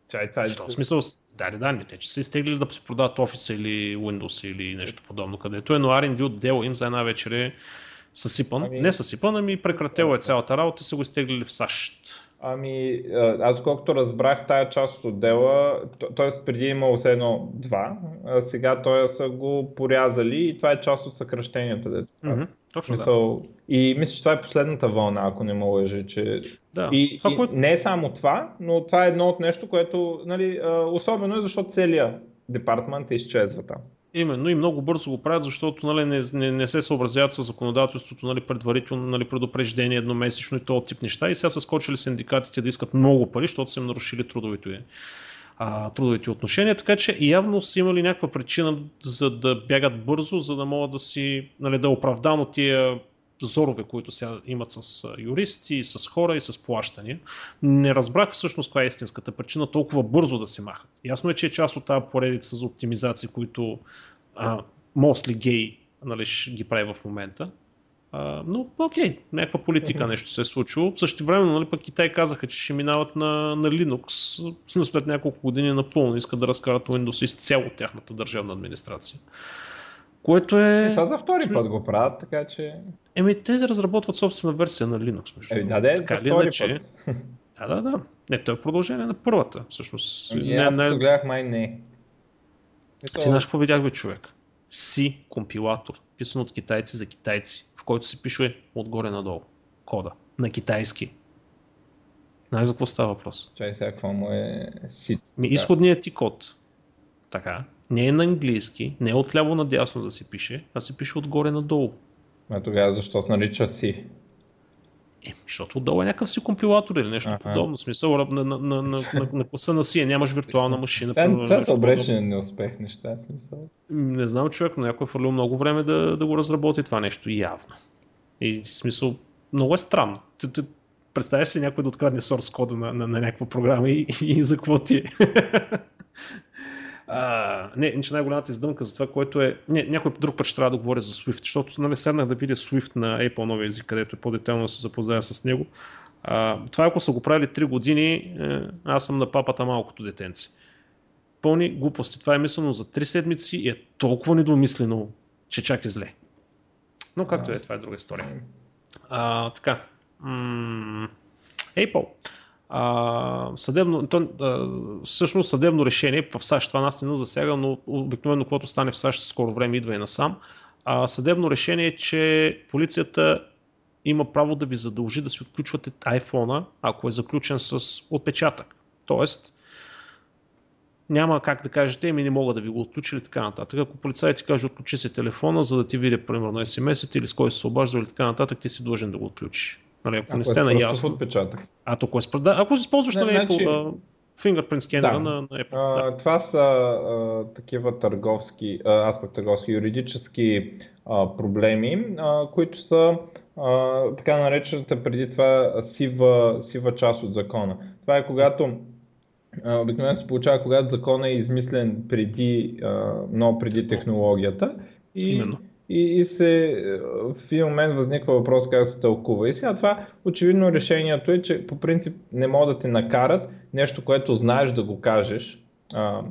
Чай, това е. В смисъл, да, да, не те, че са изтеглили да се продават Office или Windows или нещо подобно, където е, но R&D отдел им за една вечер е съсипан. Ами... Не съсипан, ами прекратила е цялата работа и са го изтеглили в САЩ. Ами, аз колкото разбрах тая част от дела, т.е. преди е имало все едно два, а сега той са го порязали и това е част от съкръщенията. Mm-hmm, точно Мисъл, да. И мисля, че това е последната вълна, ако не ме лъжи. Че... Да. И, това, и което... не е само това, но това е едно от нещо, което нали, особено е, защото целият департмент изчезва там. Именно и много бързо го правят, защото нали, не, не, не се съобразяват с законодателството нали, предварително, нали, предупреждение едномесечно и този тип неща. И сега са скочили синдикатите да искат много пари, защото са им нарушили трудовите а, трудовите отношения, така че явно са имали някаква причина за да бягат бързо, за да могат да си, нали, да оправдано тия зорове, които сега имат с юристи, с хора и с плащания. Не разбрах всъщност каква е истинската причина толкова бързо да се махат. Ясно е, че е част от тази поредица за оптимизации, които Мосли Гей нали, ги прави в момента. А, но окей, някаква политика нещо се е случило. Също време, нали, пък Китай казаха, че ще минават на, на Linux след няколко години напълно искат да разкарат Windows изцяло от тяхната държавна администрация. Което е... Това за втори път го правят, така че... Еми, те разработват собствена версия на Linux. Между Еми, да, да, така за втори иначе... Да, да, да. Не, то е продължение на първата, всъщност. Ами, не, аз не... гледах май не. Ти знаеш какво видях, бе, човек? C компилатор, писан от китайци за китайци, в който се пише отгоре надолу кода на китайски. Знаеш за какво става въпрос? Чай сега, какво му е C? Ми, изходният ти код. Така. Не е на английски, не е отляво надясно да се пише, а се пише отгоре надолу. А тогава защо се нарича си? Е, защото отдолу е някакъв си компилатор или нещо ага. подобно. Смисъл на, на, на, на, на, на класа на си, нямаш виртуална машина. Това, това са обречени неуспех неща. Смисъл. Не знам човек, но някой е фърлил много време да, да го разработи това нещо явно. И в смисъл, много е странно. Представяш си някой да открадне source кода на, на, на някаква програма и, и, и за какво ти е. А, не, че най-голямата издънка за това, което е... Не, някой друг път ще трябва да говоря за Swift, защото нали, седнах да видя Swift на Apple новия език, където е по-детално да се запозная с него. А, това ако са го правили 3 години, е, аз съм на папата малкото детенце. Пълни глупости. Това е мислено за 3 седмици и е толкова недомислено, че чак е зле. Но както е, това е друга история. А, така. М- Apple а, съдебно, то, а, всъщност съдебно решение в САЩ, това нас не засяга, но обикновено, когато стане в САЩ, скоро време идва и насам. А, съдебно решение е, че полицията има право да ви задължи да си отключвате iPhone, ако е заключен с отпечатък. Тоест, няма как да кажете, еми не мога да ви го отключи или така нататък. Ако полицай ти каже отключи си телефона, за да ти види примерно SMS или с кой се обажда или така нататък, ти си длъжен да го отключиш. Нали, ако, ако не сте наясно. Отпечатък. А, ако, е, да, ако използваш нали, значи... Apple, fingerprint скенера да. на, на Apple. А, да. Това са а, такива търговски, а, аз пък търговски, юридически а, проблеми, а, които са а, така наречената преди това сива, сива част от закона. Това е когато обикновено се получава, когато закона е измислен преди, много преди технологията. И, Именно и, и се, в един момент възниква въпрос как се тълкува. И сега това очевидно решението е, че по принцип не могат да те накарат нещо, което знаеш да го кажеш. А,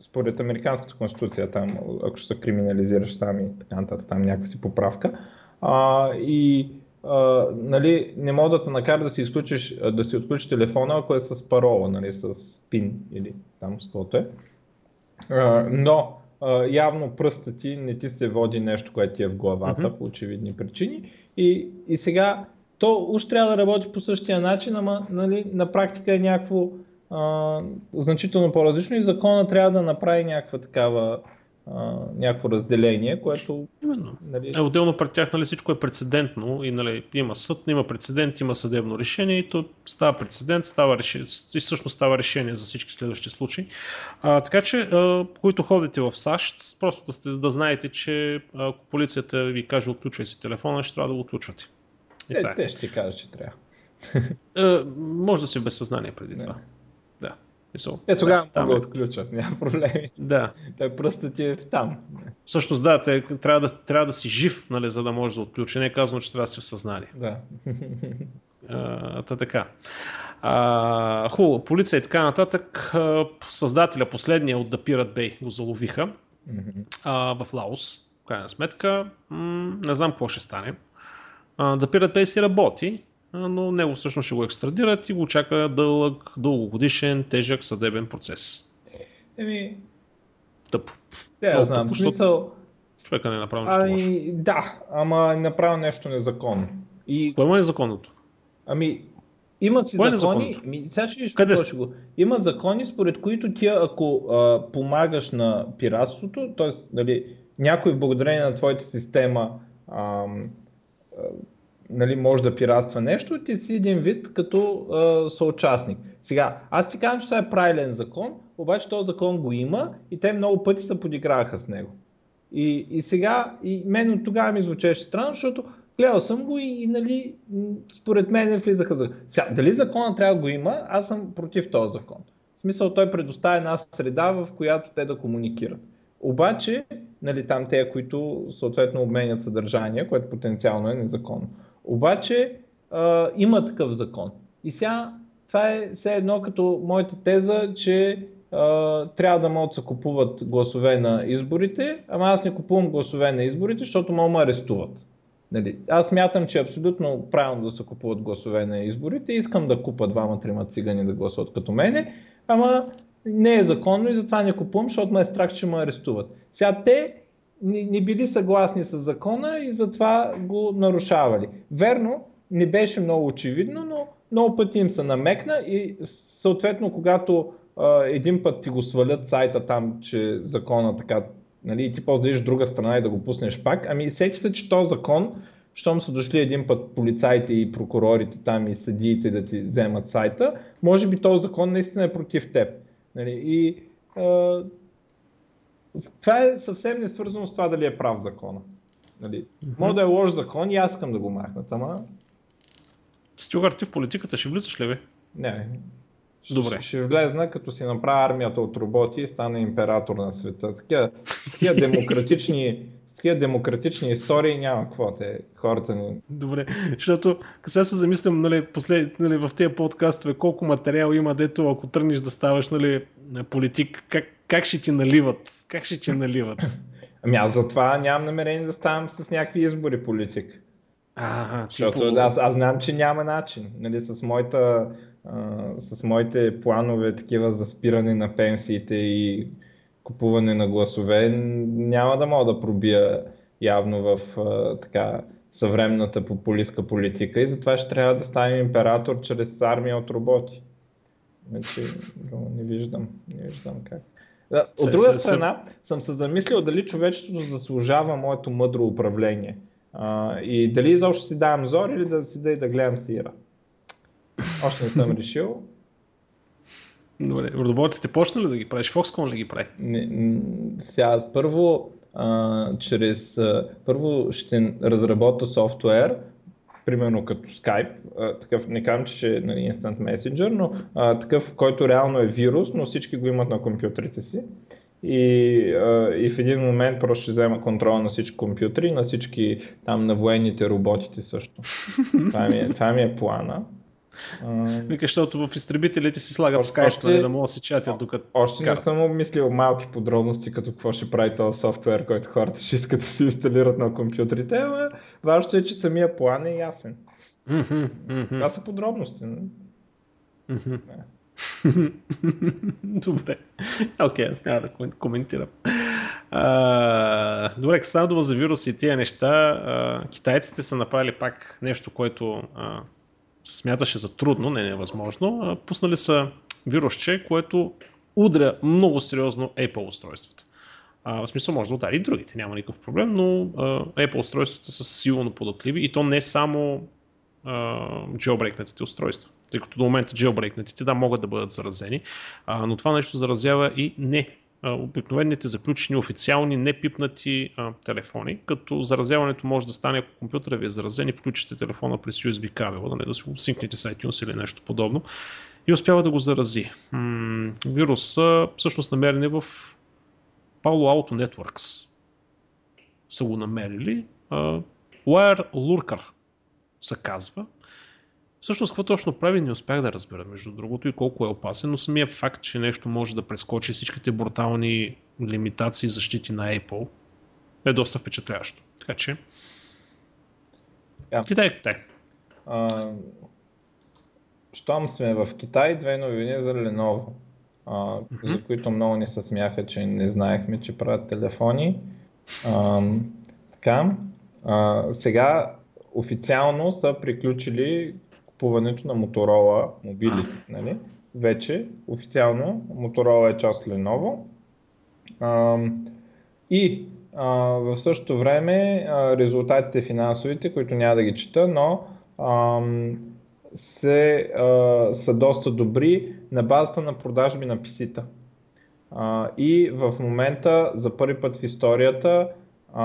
според Американската конституция, там, ако ще се криминализираш сам и така нататък, там някаква поправка. А, и а, нали, не могат да те накарат да си, изключиш, да си отключиш телефона, ако е с парола, нали, с пин или там с каквото е. А, но явно пръста ти не ти се води нещо, което ти е в главата mm-hmm. по очевидни причини. И, и сега то уж трябва да работи по същия начин, ама нали, на практика е някакво а, значително по-различно и закона трябва да направи някаква такава някакво разделение, което... Именно. Нали... Е, отделно пред тях нали, всичко е прецедентно и нали, има съд, има прецедент, има съдебно решение и то става прецедент, става решение, и всъщност става решение за всички следващи случаи. А, така че, а, които ходите в САЩ, просто да, сте, да знаете, че ако полицията ви каже отключвай си телефона, ще трябва да го отключвате. И е, е. Те ще кажат, че трябва. А, може да си без съзнание преди това. Да. Е, тогава да, го е. отключват, няма проблеми. Да. Той просто ти е там. Всъщност да, те, трябва, да, трябва да си жив, нали, за да можеш да отключи. Не е казано, че трябва да си в съзнание. Да. А, та така. А, хубаво, полиция и така нататък. Създателя, последния от The Pirate Bay го заловиха а, в Лаос. В крайна сметка, м- не знам какво ще стане. А, The Pirate Bay си работи, но него всъщност ще го екстрадират и го чака дълъг, дългогодишен, тежък съдебен процес. Еми... Тъпо. Да, я знам. Тъпо, смисъл... Човека не е направил нещо ами, лошо. Да, ама е направил нещо незаконно. И... Кое е незаконното? Ами, има си Кое е закони. Е ми, сега ще Къде ще го. Има закони, според които ти, ако а, помагаш на пиратството, т.е. Нали, някой благодарение на твоята система а, а, нали, може да пиратства нещо, ти си един вид като а, съучастник. Сега, аз ти казвам, че това е правилен закон, обаче този закон го има и те много пъти се подиграваха с него. И, и сега, и мен от тогава ми звучеше странно, защото гледал съм го и, и нали, според мен влизаха за... Сега, дали закона трябва да го има, аз съм против този закон. В смисъл той предоставя една среда, в която те да комуникират. Обаче, нали, там те, които съответно обменят съдържание, което потенциално е незаконно. Обаче а, има такъв закон. И сега това е все едно като моята теза, че а, трябва да могат да се купуват гласове на изборите, ама аз не купувам гласове на изборите, защото могат ме арестуват. Нали, аз мятам, че е абсолютно правилно да се купуват гласове на изборите. Искам да купа двама-трима цигани да гласуват като мене, ама не е законно и затова не купувам, защото ме е страх, че ме арестуват. Сега те не, били съгласни с закона и затова го нарушавали. Верно, не беше много очевидно, но много пъти им се намекна и съответно, когато а, един път ти го свалят сайта там, че закона така, нали, ти после друга страна и да го пуснеш пак, ами сети се, че този закон, щом са дошли един път полицайите и прокурорите там и съдиите да ти вземат сайта, може би този закон наистина е против теб. Нали, и а, това е съвсем не свързано с това дали е прав закона. Нали, mm-hmm. Може да е лош закон и аз искам да го махнат, ама Стюгарт, ти в политиката ще влизаш ли бе? Не. Добре. Ще, ще влезна, като си направя армията от роботи и стана император на света. Такива, такива демократични такива демократични истории няма какво те хората ни. Добре, защото сега се замислям нали, послед, нали, в тези подкастове колко материал има, дето ако тръгнеш да ставаш нали, политик, как, как ще ти наливат? Как ще ти наливат? Ами аз затова нямам намерение да ставам с някакви избори политик. Ага, Защото типо... аз, аз знам, че няма начин. Нали, с, моята, а, с моите планове такива за спиране на пенсиите и купуване на гласове няма да мога да пробия явно в а, така съвременната популистка политика и затова ще трябва да станем император чрез армия от роботи. Значи, не виждам, не виждам как. Да, от друга страна, съм се замислил дали човечеството заслужава моето мъдро управление. А, и дали изобщо си давам зор или да си да и да гледам сира. Още не съм решил. Добре, роботите почна ли да ги правиш? Foxconn ли ги прави? Не, сега първо, а, чрез, а, първо ще разработя софтуер, примерно като Skype, а, такъв, не казвам, че ще е нали, Instant Messenger, но а, такъв, който реално е вирус, но всички го имат на компютрите си и, а, и в един момент просто ще взема контрола на всички компютри, на всички там на военните роботите също. това, ми е, това ми е плана. Вика, защото в изтребителите си слагат скайп, нали, да могат да се чатят докато Още карат. не съм обмислил малки подробности, като какво ще прави този софтуер, който хората ще искат да си инсталират на компютрите, ама важното е, че самия план е ясен. Това са подробности. Добре. Окей, okay, аз няма да коментирам. А, добре, като стана дума за вируси и тия неща, а, китайците са направили пак нещо, което а, смяташе за трудно, не невъзможно. А, пуснали са вирусче, което удря много сериозно Apple устройствата. А, в смисъл може да удари и другите, няма никакъв проблем, но а, Apple устройствата са силно податливи и то не само джелбрейкнатите устройства. Тъй като до момента джелбрейкнатите да могат да бъдат заразени, а, но това нещо заразява и не обикновените заключени официални непипнати а, телефони, като заразяването може да стане, ако компютъра ви е заразен и включите телефона през USB кабела, да не да си го синкнете с iTunes или нещо подобно и успява да го зарази. М- вирус всъщност намерени в Palo Alto Networks са го намерили. Uh, Wire Lurker се казва. Всъщност, какво точно прави, не успях да разбера, между другото, и колко е опасен, но самия факт, че нещо може да прескочи всичките брутални лимитации и защити на Apple е доста впечатляващо. Така че. Yeah. Китай, Китай. Uh, щом сме в Китай, две новини за Lenovo, mm-hmm. за които много ни се смяха, че не знаехме, че правят телефони. Uh, така. Uh, сега официално са приключили купуването на Motorola мобили. Нали? Вече официално Motorola е част от Lenovo. А, и а, в същото време а, резултатите финансовите, които няма да ги чета, но а, се, а, са доста добри на базата на продажби на писита. А, и в момента, за първи път в историята, а,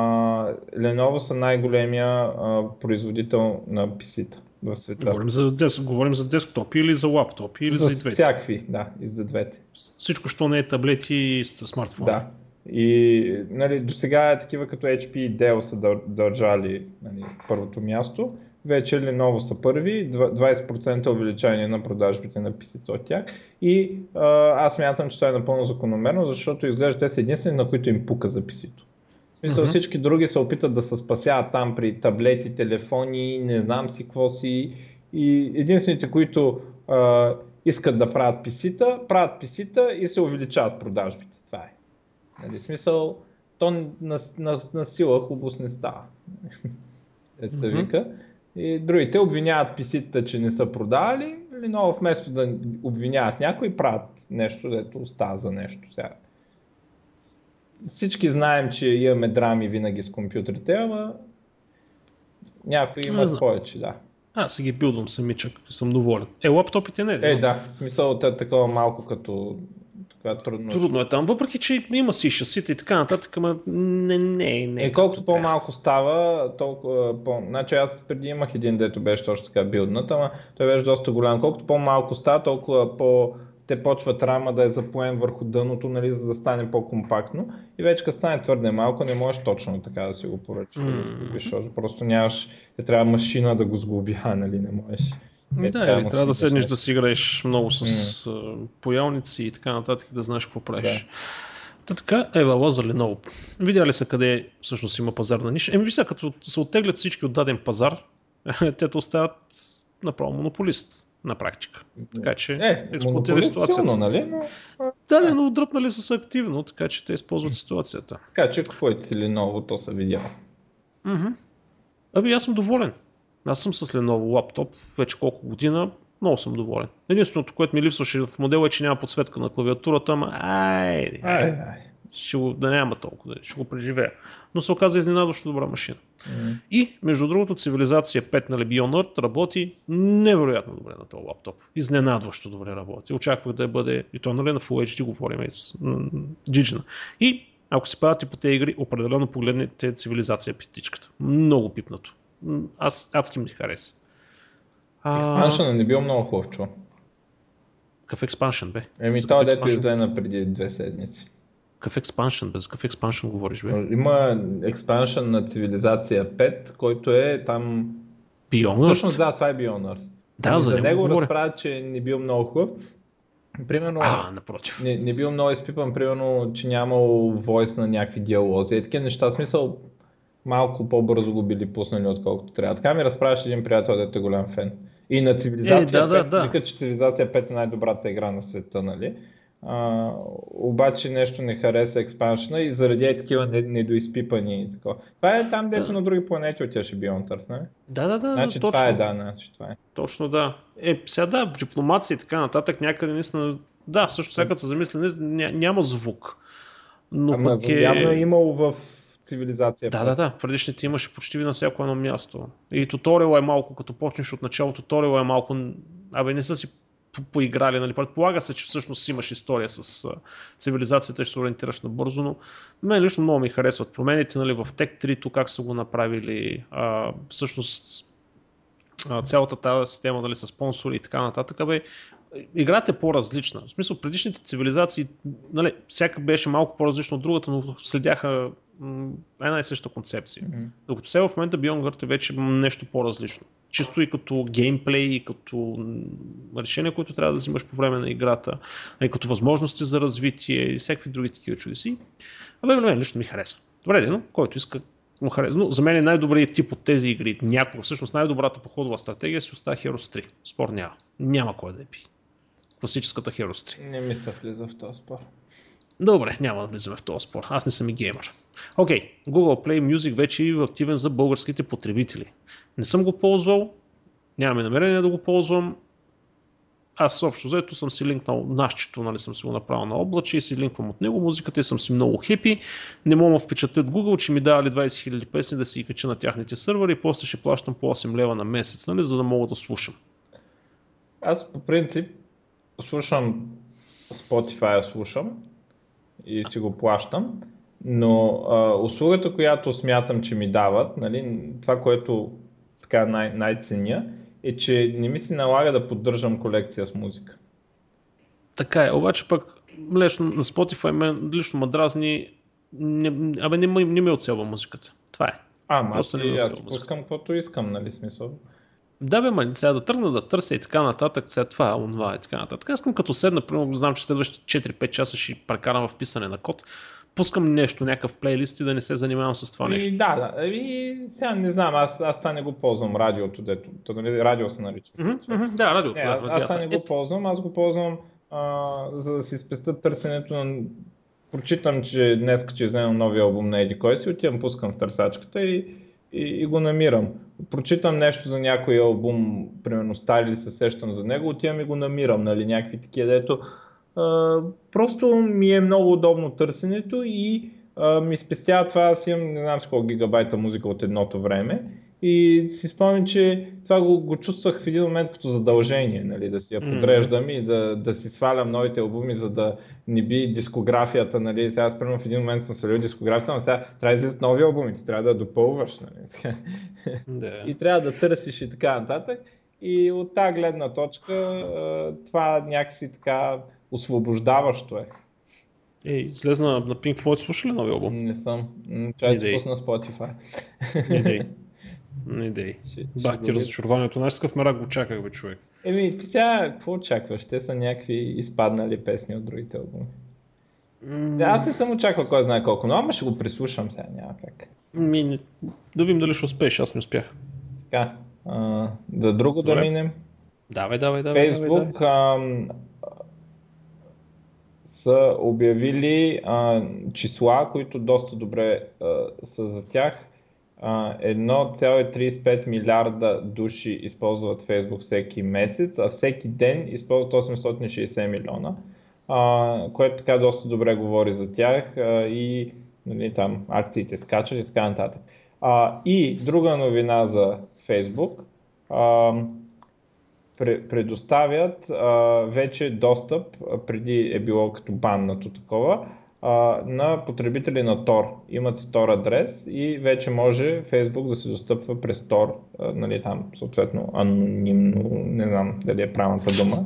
Lenovo са най-големия а, производител на PC-та в света. Говорим за, дес, говорим за десктопи или за лаптопи или за, за и двете? Всякакви, да, и за двете. Всичко, що не е таблети и смартфон. Да. И нали, до сега е такива като HP и Dell са държали нали, първото място. Вече Lenovo са първи, 20% увеличение на продажбите на PC от тях. И а, аз мятам, че това е напълно закономерно, защото изглежда те са единствени, на които им пука за PC-то. Смисъл uh-huh. всички други се опитат да се спасяват там при таблети, телефони, не знам си какво си. И единствените, които а, искат да правят PC-та, правят PC-та и се увеличават продажбите. Това е. Нали, смисъл, то на, на, на сила хубост не става. Ето се вика. И другите обвиняват PC-та, че не са продавали, но вместо да обвиняват някой, правят нещо, дето остава за нещо. Сега. Всички знаем, че имаме драми винаги с компютрите, ама някои имат повече, да. Аз си ги билдвам самичък, съм доволен. Е, лаптопите не. Е, да. В смисъл, е такова малко като така трудно. Трудно е там, въпреки че има си шасите и така нататък, ама не, не, не. Е, колкото по-малко става, толкова по... Значи аз преди имах един, дето беше точно така билднат, ама той беше доста голям. Колкото по-малко става, толкова по те почват рама да е запоен върху дъното, нали, за да стане по-компактно. И вече като стане твърде малко, не можеш точно така да си го поръчаш. Mm. Защото просто нямаш, те трябва машина да го сглобя, нали, не можеш. Е, да, или трябва да седнеш да си играеш много с mm. поялници и така нататък, да знаеш какво правиш. Да. Та така, ева, за Lenovo. Видя ли са къде всъщност има пазарна ниша? Еми, вижте, като се оттеглят всички от даден пазар, те остават направо монополист на практика. Така че е, експлуатира ситуацията. Силно, нали? Но... Да, да, но дръпнали са активно, така че те използват ситуацията. Така че купувайте си Lenovo, то се видял. Mm-hmm. Аби аз съм доволен. Аз съм с Lenovo лаптоп вече колко година, много съм доволен. Единственото, което ми липсваше в модела е, че няма подсветка на клавиатурата, ама ай, ай, ай. Ще го, да няма толкова, ще го преживея. Но се оказа изненадващо добра машина. Mm. И, между другото, цивилизация 5 на Earth работи невероятно добре на този лаптоп. Изненадващо добре работи. Очаквах да бъде, и то нали на Full HD говорим с джиджина. И ако се падате по тези игри, определено погледнете цивилизация петичката. Много пипнато аз адски ми хареса. Експаншън не бил много хубав, чу. Какъв експаншън бе? Еми, това дето издена преди две седмици. Какъв експаншън, без какъв експаншън говориш, бе? Има експаншън на цивилизация 5, който е там... Beyond Всъщност да, това е Beyond Earth. Да, ами, за, за него разправят, че не бил много хубав. Примерно, а, напротив. Не, не бил много изпипан, примерно, че нямал войс на някакви диалози. Е такива неща, смисъл, малко по-бързо го били пуснали, отколкото трябва. Така ми разправяше един приятел, дето е голям фен. И на цивилизация е, да, 5, да, да. Вика, че цивилизация 5 е най-добрата игра на света, нали? А, обаче нещо не хареса експаншена и заради е такива недоизпипани и такова. Това е там, дето да. на други планети отиваше Earth, не? Да, да, да. Значи точно. това е, да, значи това е. Точно да. Е, сега да, дипломация и така нататък някъде наистина, да, също сега се замисля, няма звук. Но Ама пък е... явно е имало в цивилизация. Да, да, да. Предишните имаше почти на всяко едно място. И туториал е малко, като почнеш от начало, туториал е малко, абе не са си поиграли, нали? Предполага се, че всъщност имаш история с цивилизацията и ще се ориентираш набързо, но мен лично много ми харесват промените, нали, в Tech 3, как са го направили, а, всъщност цялата тази система нали, с спонсори и така нататък, бе, играта е по-различна. В смисъл, предишните цивилизации, нали, всяка беше малко по-различна от другата, но следяха една и съща концепция. Mm-hmm. Докато сега в момента Beyond Earth е вече нещо по-различно. Чисто и като геймплей, и като решения, които трябва да взимаш по време на играта, и като възможности за развитие и всякакви други такива чудеси. Абе, мен лично ми харесва. Добре, но който иска му харесва. Но за мен е най-добрият тип от тези игри. Някога, всъщност най-добрата походова стратегия си остава Heroes 3. Спор няма. Няма кой да е пи. Класическата Heroes 3. Не ми се влиза в този спор. Добре, няма да влизаме в този спор. Аз не съм и геймър. Окей, okay, Google Play Music вече е активен за българските потребители. Не съм го ползвал, нямаме намерение да го ползвам. Аз общо заето съм си линкнал нашчето, нали съм си го направил на облаче и си линквам от него музиката и съм си много хепи. Не мога да впечатлят Google, че ми давали 20 000 песни да си кача на тяхните сървъри и после ще плащам по 8 лева на месец, нали, за да мога да слушам. Аз по принцип слушам Spotify, слушам, и си го плащам. Но а, услугата, която смятам, че ми дават, нали, това, което така най- най-ценя, е, че не ми се налага да поддържам колекция с музика. Така е, обаче пък лично на Spotify мен лично ма дразни, не, абе не, не, не ми отселва музиката. Това е. А, Просто не аз пускам каквото искам, нали смисъл. Да, бе, ма, сега да тръгна да търся и така нататък, сега това, онова и така нататък. Аз искам като седна, примерно, знам, че следващите 4-5 часа ще прекарам в писане на код. Пускам нещо, някакъв плейлист и да не се занимавам с това нещо. И, да, да. И сега не знам, аз, аз това не го ползвам радиото, дето. То, нали, радио се нарича. Mm-hmm, mm-hmm, да, радиото. Не, да, аз, аз това не го ползвам, аз го ползвам а, за да си спестят търсенето на прочитам, че днес, че вземам новия албум на Еди кой си, отивам, пускам в търсачката и, и, и го намирам. Прочитам нещо за някой албум, примерно стали или се сещам за него, отивам и го намирам, нали, някакви такива, дето а, просто ми е много удобно търсенето и а, ми спестява това, аз имам не знам с колко гигабайта музика от едното време и си спомням, че това го, го чувствах в един момент като задължение, нали, да си я подреждам и да, да си свалям новите албуми, за да не би дискографията. Нали. Сега аз примерно в един момент съм свалил дискографията, но сега трябва да излизат нови албуми, ти трябва да допълваш. Нали. Да. и трябва да търсиш и така нататък. И от тази гледна точка това някакси така освобождаващо е. Ей, излезна на Pink Floyd, слуша ли нови албум? Не съм. Чай да пусна Spotify. Идей. Не дей. Бах ти разочарованието. Знаеш какъв мерак го чаках, бе, човек. Еми, ти сега какво очакваш? Те са някакви изпаднали песни от другите албуми. Mm. Аз не съм очаквал кой знае колко, но ама ще го прислушам сега, няма как. Ми, не... Да видим дали ще успееш, аз не успях. Така, а, да друго Добре. да минем. Давай, давай, давай. Фейсбук давай, са обявили а, числа, които доста добре а, са за тях 1,35 милиарда души използват Facebook всеки месец, а всеки ден използват 860 милиона, което така доста добре говори за тях и нали, там акциите скачат и така нататък. И друга новина за Facebook, предоставят вече достъп, преди е било като баннато такова, а, на потребители на Tor. Имат Tor адрес и вече може Facebook да се достъпва през Tor, а, нали, там съответно анонимно, не знам дали е правилната дума.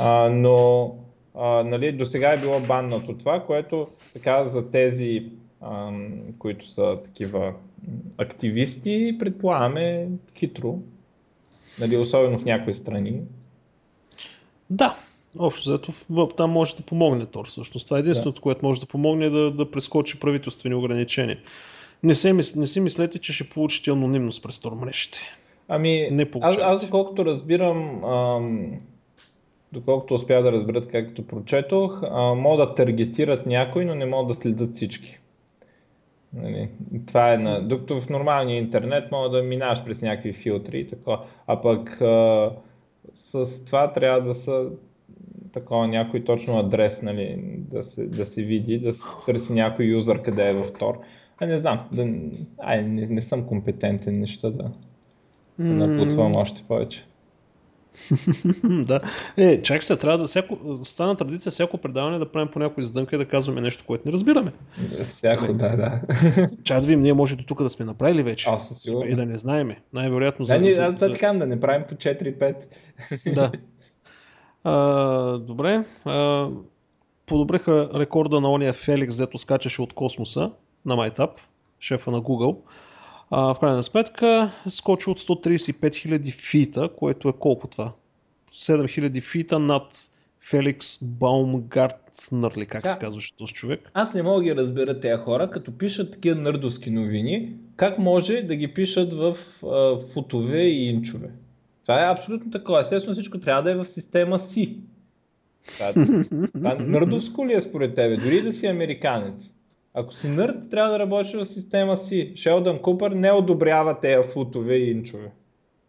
А, но а, нали, до сега е било баннато това, което така за тези, а, които са такива активисти, предполагаме хитро, нали, особено в някои страни. Да, Общо заето там може да помогне Тор всъщност. Това е единственото, да. което може да помогне е да, да прескочи правителствени ограничения. Не, се, не си мислете, че ще получите анонимност през Тор мрежите. Ами, не аз, аз доколкото разбирам, ам, доколкото успя да разберат както прочетох, а, могат да таргетират някой, но не могат да следят всички. Нали, това е на... Докато в нормалния интернет мога да минаваш през някакви филтри и така. А пък а, с това трябва да са такова някой точно адрес, нали, да, се, да се види, да се търси някой юзър къде е в Tor. А не знам, да, ай, не, не съм компетентен неща да се напутвам mm. още повече. да. Е, чак се, трябва да всяко, стана традиция всяко предаване да правим по някой издънка и да казваме нещо, което не разбираме. Всяко, да, да. Чак да видим, ние може до тук да сме направили вече. Аз със И да не знаеме. Най-вероятно да, за... Да, за... така да не правим по 4-5. да. А, добре. А, подобриха рекорда на ония Феликс, дето скачаше от космоса на MyTap, шефа на Google. А, в крайна сметка скочи от 135 000 фита, което е колко това? 7000 фита над Феликс Баумгартнер ли, как да. се казваше този човек? Аз не мога да ги разбера тези хора, като пишат такива нърдовски новини, как може да ги пишат в а, футове и инчове? Това е абсолютно такова. Естествено всичко трябва да е в система си. Това, нърдовско ли е според тебе? Дори да си американец. Ако си нърд, трябва да работиш в система си. Шелдън Купър не одобрява тези футове и инчове.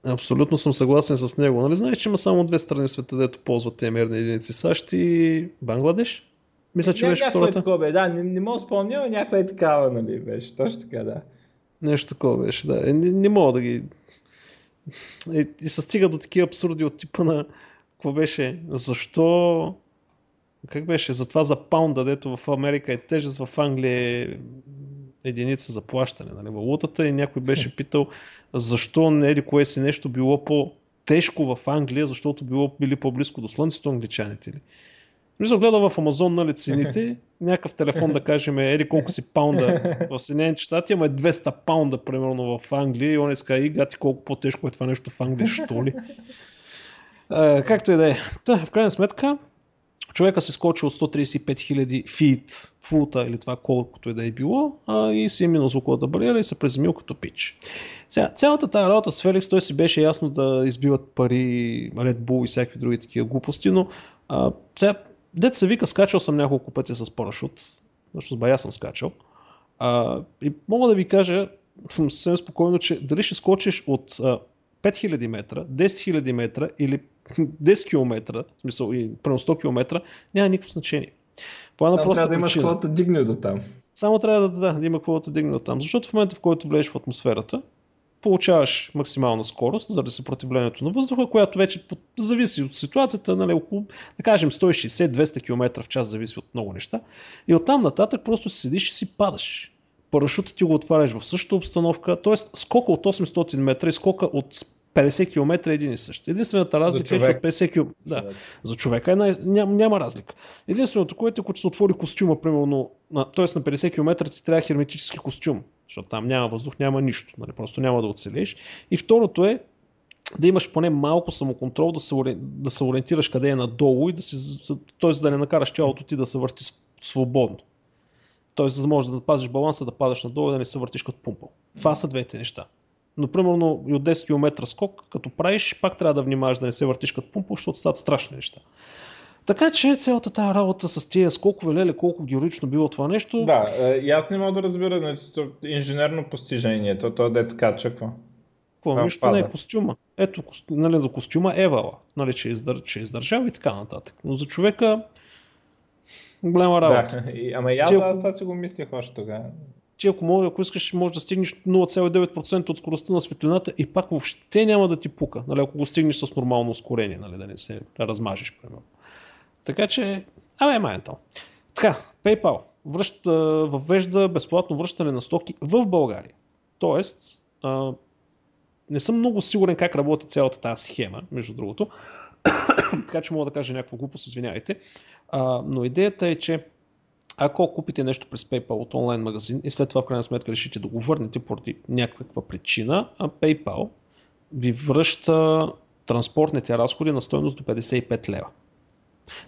Абсолютно съм съгласен с него. Нали знаеш, че има само две страни в света, дето ползват тези мерни единици. САЩ и Бангладеш? Мисля, че беше втората. Такова, бе. Да, не, не мога да спомня, но някаква е такава, нали, беше. Точно така, да. Нещо такова беше, да. Е, не, не мога да ги и, и се стига до такива абсурди от типа на какво беше, защо как беше, за това за паунда, дето в Америка е тежест, в Англия е единица за плащане, нали, валутата и някой беше питал защо не еди кое си нещо било по-тежко в Англия, защото било били по-близко до слънцето англичаните ли. Мисля, гледа в Амазон нали, цените, някакъв телефон да кажем еди колко си паунда в Съединените щати, ама е 200 паунда примерно в Англия и он иска и гати колко по-тежко е това нещо в Англия, що ли? А, както и да е. Та, в крайна сметка, човека се скочи от 135 000 фит фута или това колкото и да е било а, и си е минал звуковата бариера и се преземил като пич. Сега, цялата тази работа с Феликс, той си беше ясно да избиват пари, Red Bull и всякакви други такива глупости, но а, сега, дет се вика, скачал съм няколко пъти с парашут, защото с бая съм скачал. А, и мога да ви кажа съвсем спокойно, че дали ще скочиш от а, 5000 метра, 10 000 метра или 10 км, в смисъл и примерно 100 км, няма никакво значение. По една проста трябва да имаш да дигне до там. Само трябва да, да, да има какво да дигне до там. Защото в момента, в който влезеш в атмосферата, получаваш максимална скорост заради съпротивлението на въздуха, която вече зависи от ситуацията, нали, около, да кажем 160-200 км в час, зависи от много неща. И оттам нататък просто седиш и си падаш. Парашута ти го отваряш в същата обстановка, т.е. скока от 800 метра и скока от 50 км е един и същ. Единствената разлика е, че от 50 км. Да, за човека е най... Ням, няма разлика. Единственото, което е, когато се отвори костюма, примерно, на, т.е. на 50 км ти трябва херметически костюм, защото там няма въздух, няма нищо. Нали? Просто няма да оцелееш. И второто е, да имаш поне малко самоконтрол, да се, да се ориентираш къде е надолу и да си, т.е. да не накараш тялото ти да се върти свободно. Т.е. да можеш да пазиш баланса, да падаш надолу и да не се въртиш като пумпал. Това са двете неща но примерно и от 10 км скок, като правиш, пак трябва да внимаваш да не се въртиш като пумпа, защото стават страшни неща. Така че цялата тази работа с тия скокове, леле, колко героично било това нещо. Да, е, и аз не мога да разбера нали, инженерно постижение, то, то дет скача, какво? Какво, нищо не е костюма. Ето, нали, за костюма Евала, нали, че, е издър, че е издържал и така нататък. Но за човека голяма работа. Да, ама и аз, аз, си го мислях още тогава ти ако, може, ако искаш, може да стигнеш 0,9% от скоростта на светлината и пак въобще няма да ти пука, нали, ако го стигнеш с нормално ускорение, нали, да не се да размажеш, примерно. Така че, абе, майнтал. Така, PayPal връща, въвежда безплатно връщане на стоки в България. Тоест, а, не съм много сигурен как работи цялата тази схема, между другото, така че мога да кажа някаква глупост, извинявайте. А, но идеята е, че ако купите нещо през PayPal от онлайн магазин и след това в крайна сметка решите да го върнете поради някаква причина, а PayPal ви връща транспортните разходи на стоеност до 55 лева.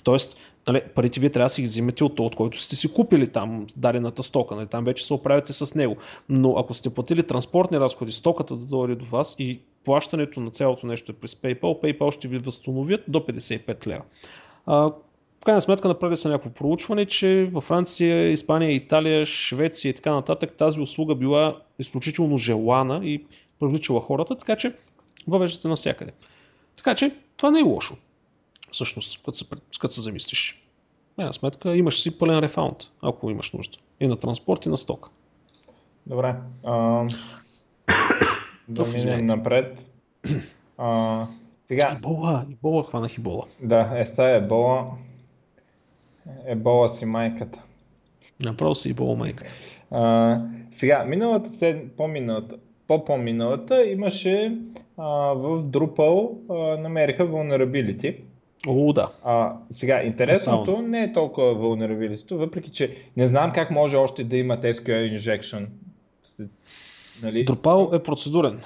Тоест, нали, парите вие трябва да си ги взимате от, от който сте си купили там дадената стока, нали, там вече се оправяте с него. Но ако сте платили транспортни разходи, стоката да дойде до вас и плащането на цялото нещо е през PayPal, PayPal ще ви възстановят до 55 лева. А, в крайна сметка направили са някакво проучване, че във Франция, Испания, Италия, Швеция и така нататък тази услуга била изключително желана и привличала хората, така че въвеждате навсякъде. Така че това не е лошо, всъщност, като се, като се замислиш. В крайна сметка имаш си пълен рефаунд, ако имаш нужда. И на транспорт, и на стока. Добре. А... да минем напред. А, сега... Ибола, Ибола хванах Ибола. Да, е, Ебола Ебола си майката. Направо си ебола майката. А, сега, миналата сед... по-миналата, по-по-миналата имаше а, в Drupal а, намериха vulnerability. О, да. А, сега, интересното Тотално. не е толкова vulnerability, въпреки че не знам как може още да има SQL injection. Нали? Drupal е процедурен.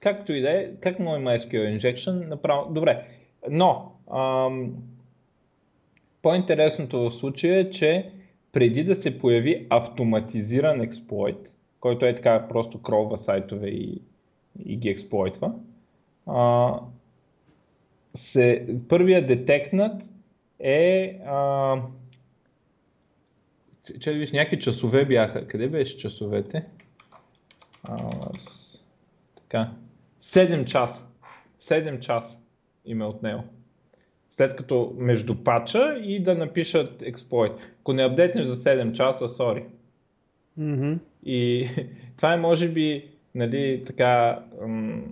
Както и да е, как му има SQL injection, направо... Добре, но ам, по-интересното в случая е, че преди да се появи автоматизиран експлойт, който е така просто кролва сайтове и, и ги експлойтва, а, се, първия детекнат е а, че, виж, някакви часове бяха. Къде беше часовете? А, така. 7 часа. 7 часа им е отнело след като между пача и да напишат експлойт. Ако не апдейтнеш за 7 часа, сори. Mm-hmm. И това е може би нали, така, м-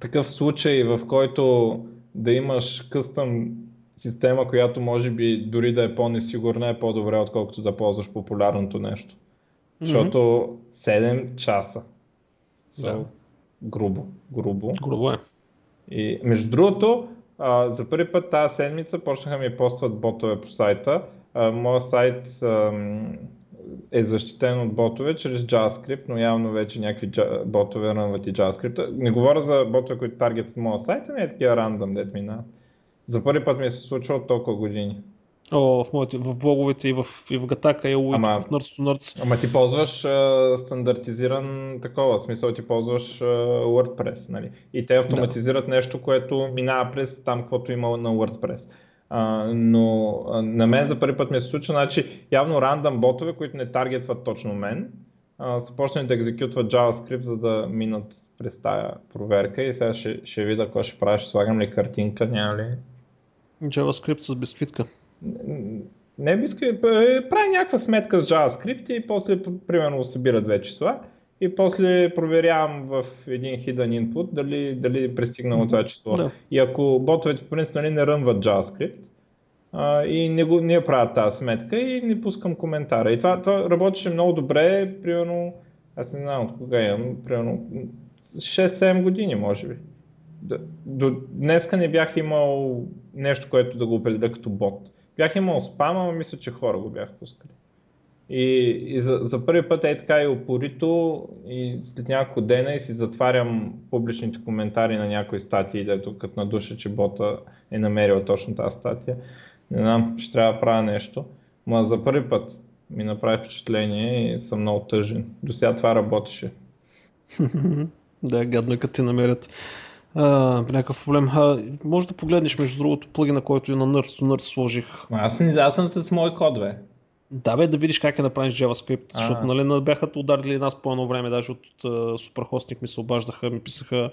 такъв случай, в който да имаш къстъм система, която може би дори да е по-несигурна, е по-добре, отколкото да ползваш популярното нещо. Защото 7 часа. Да. So, грубо. Грубо. Грубо е. И между другото, а, за първи път тази седмица почнаха ми постват ботове по сайта. А, моят сайт е защитен от ботове чрез JavaScript, но явно вече някакви ботове рънват и JavaScript. Не говоря за ботове, които таргетят моят сайт, ами е такива рандъм, дет минават. За първи път ми е се случва от толкова години. О, в, моите, в блоговете и в, и в Гатака, и в Nerds to Nerds. Ама ти ползваш а, стандартизиран такова, в смисъл ти ползваш а, WordPress, нали? И те автоматизират да. нещо, което минава през там, каквото има на WordPress. А, но а, на мен за първи път ми се случва, значи явно рандъм ботове, които не таргетват точно мен, а, са почнали да екзекютват JavaScript, за да минат през тая проверка и сега ще, ще видя какво ще правя, ще слагам ли картинка, няма ли? JavaScript с бисквитка. Не бисквит, прави някаква сметка с JavaScript и после примерно събира две числа и после проверявам в един hidden input дали, дали е пристигнало това число. Да. И ако ботовете по принцип нали, не рънват JavaScript а, и не, го, не правят тази сметка и не пускам коментара. И това, това работеше много добре, примерно, аз не знам от кога имам, примерно 6-7 години може би. До днеска не бях имал нещо, което да го определя като бот. Бях имал спам, но мисля, че хора го бях пускали. И, и за, за първи път е така и опорито и след няколко дена и си затварям публичните коментари на някои статии, дето като на душа, че бота е намерил точно тази статия. Не знам, ще трябва да правя нещо. Но за първи път ми направи впечатление и съм много тъжен. До сега това работеше. да, гадно е като ти намерят а, някакъв проблем. А, може да погледнеш между другото плагина, който и на Nerds Nerds сложих. Аз съм, аз съм с мой код, бе. Да, бе, да видиш как е направиш JavaScript, защото нали, бяха ударили нас по едно време, даже от Superhostник ми се обаждаха, ми писаха,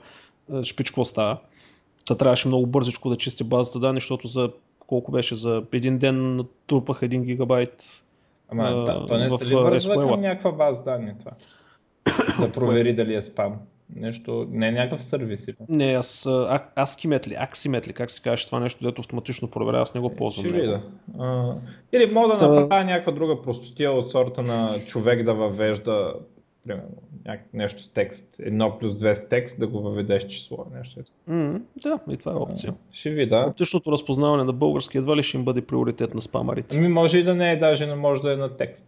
uh, шпич става. Та трябваше много бързичко да чисти базата данни, защото за колко беше, за един ден натрупах 1 гигабайт Ама uh, да, то не в, се ли някаква база данни това? да провери дали е спам. Нещо, не е някакъв сервис. Не, аз, а, Askimet ли, Aximet ли, как се казваш това нещо, дето автоматично проверява, аз не го ползвам. Ще видя. А, или мога да Та... направя някаква друга простотия от сорта на човек да въвежда примерно, нещо с текст, едно плюс две с текст, да го въведеш число. Нещо. Mm, да, и това е опция. А, ще видя. Оптичното разпознаване на български едва ли ще им бъде приоритет на спамарите? Ами може и да не е, даже не може да е на текст.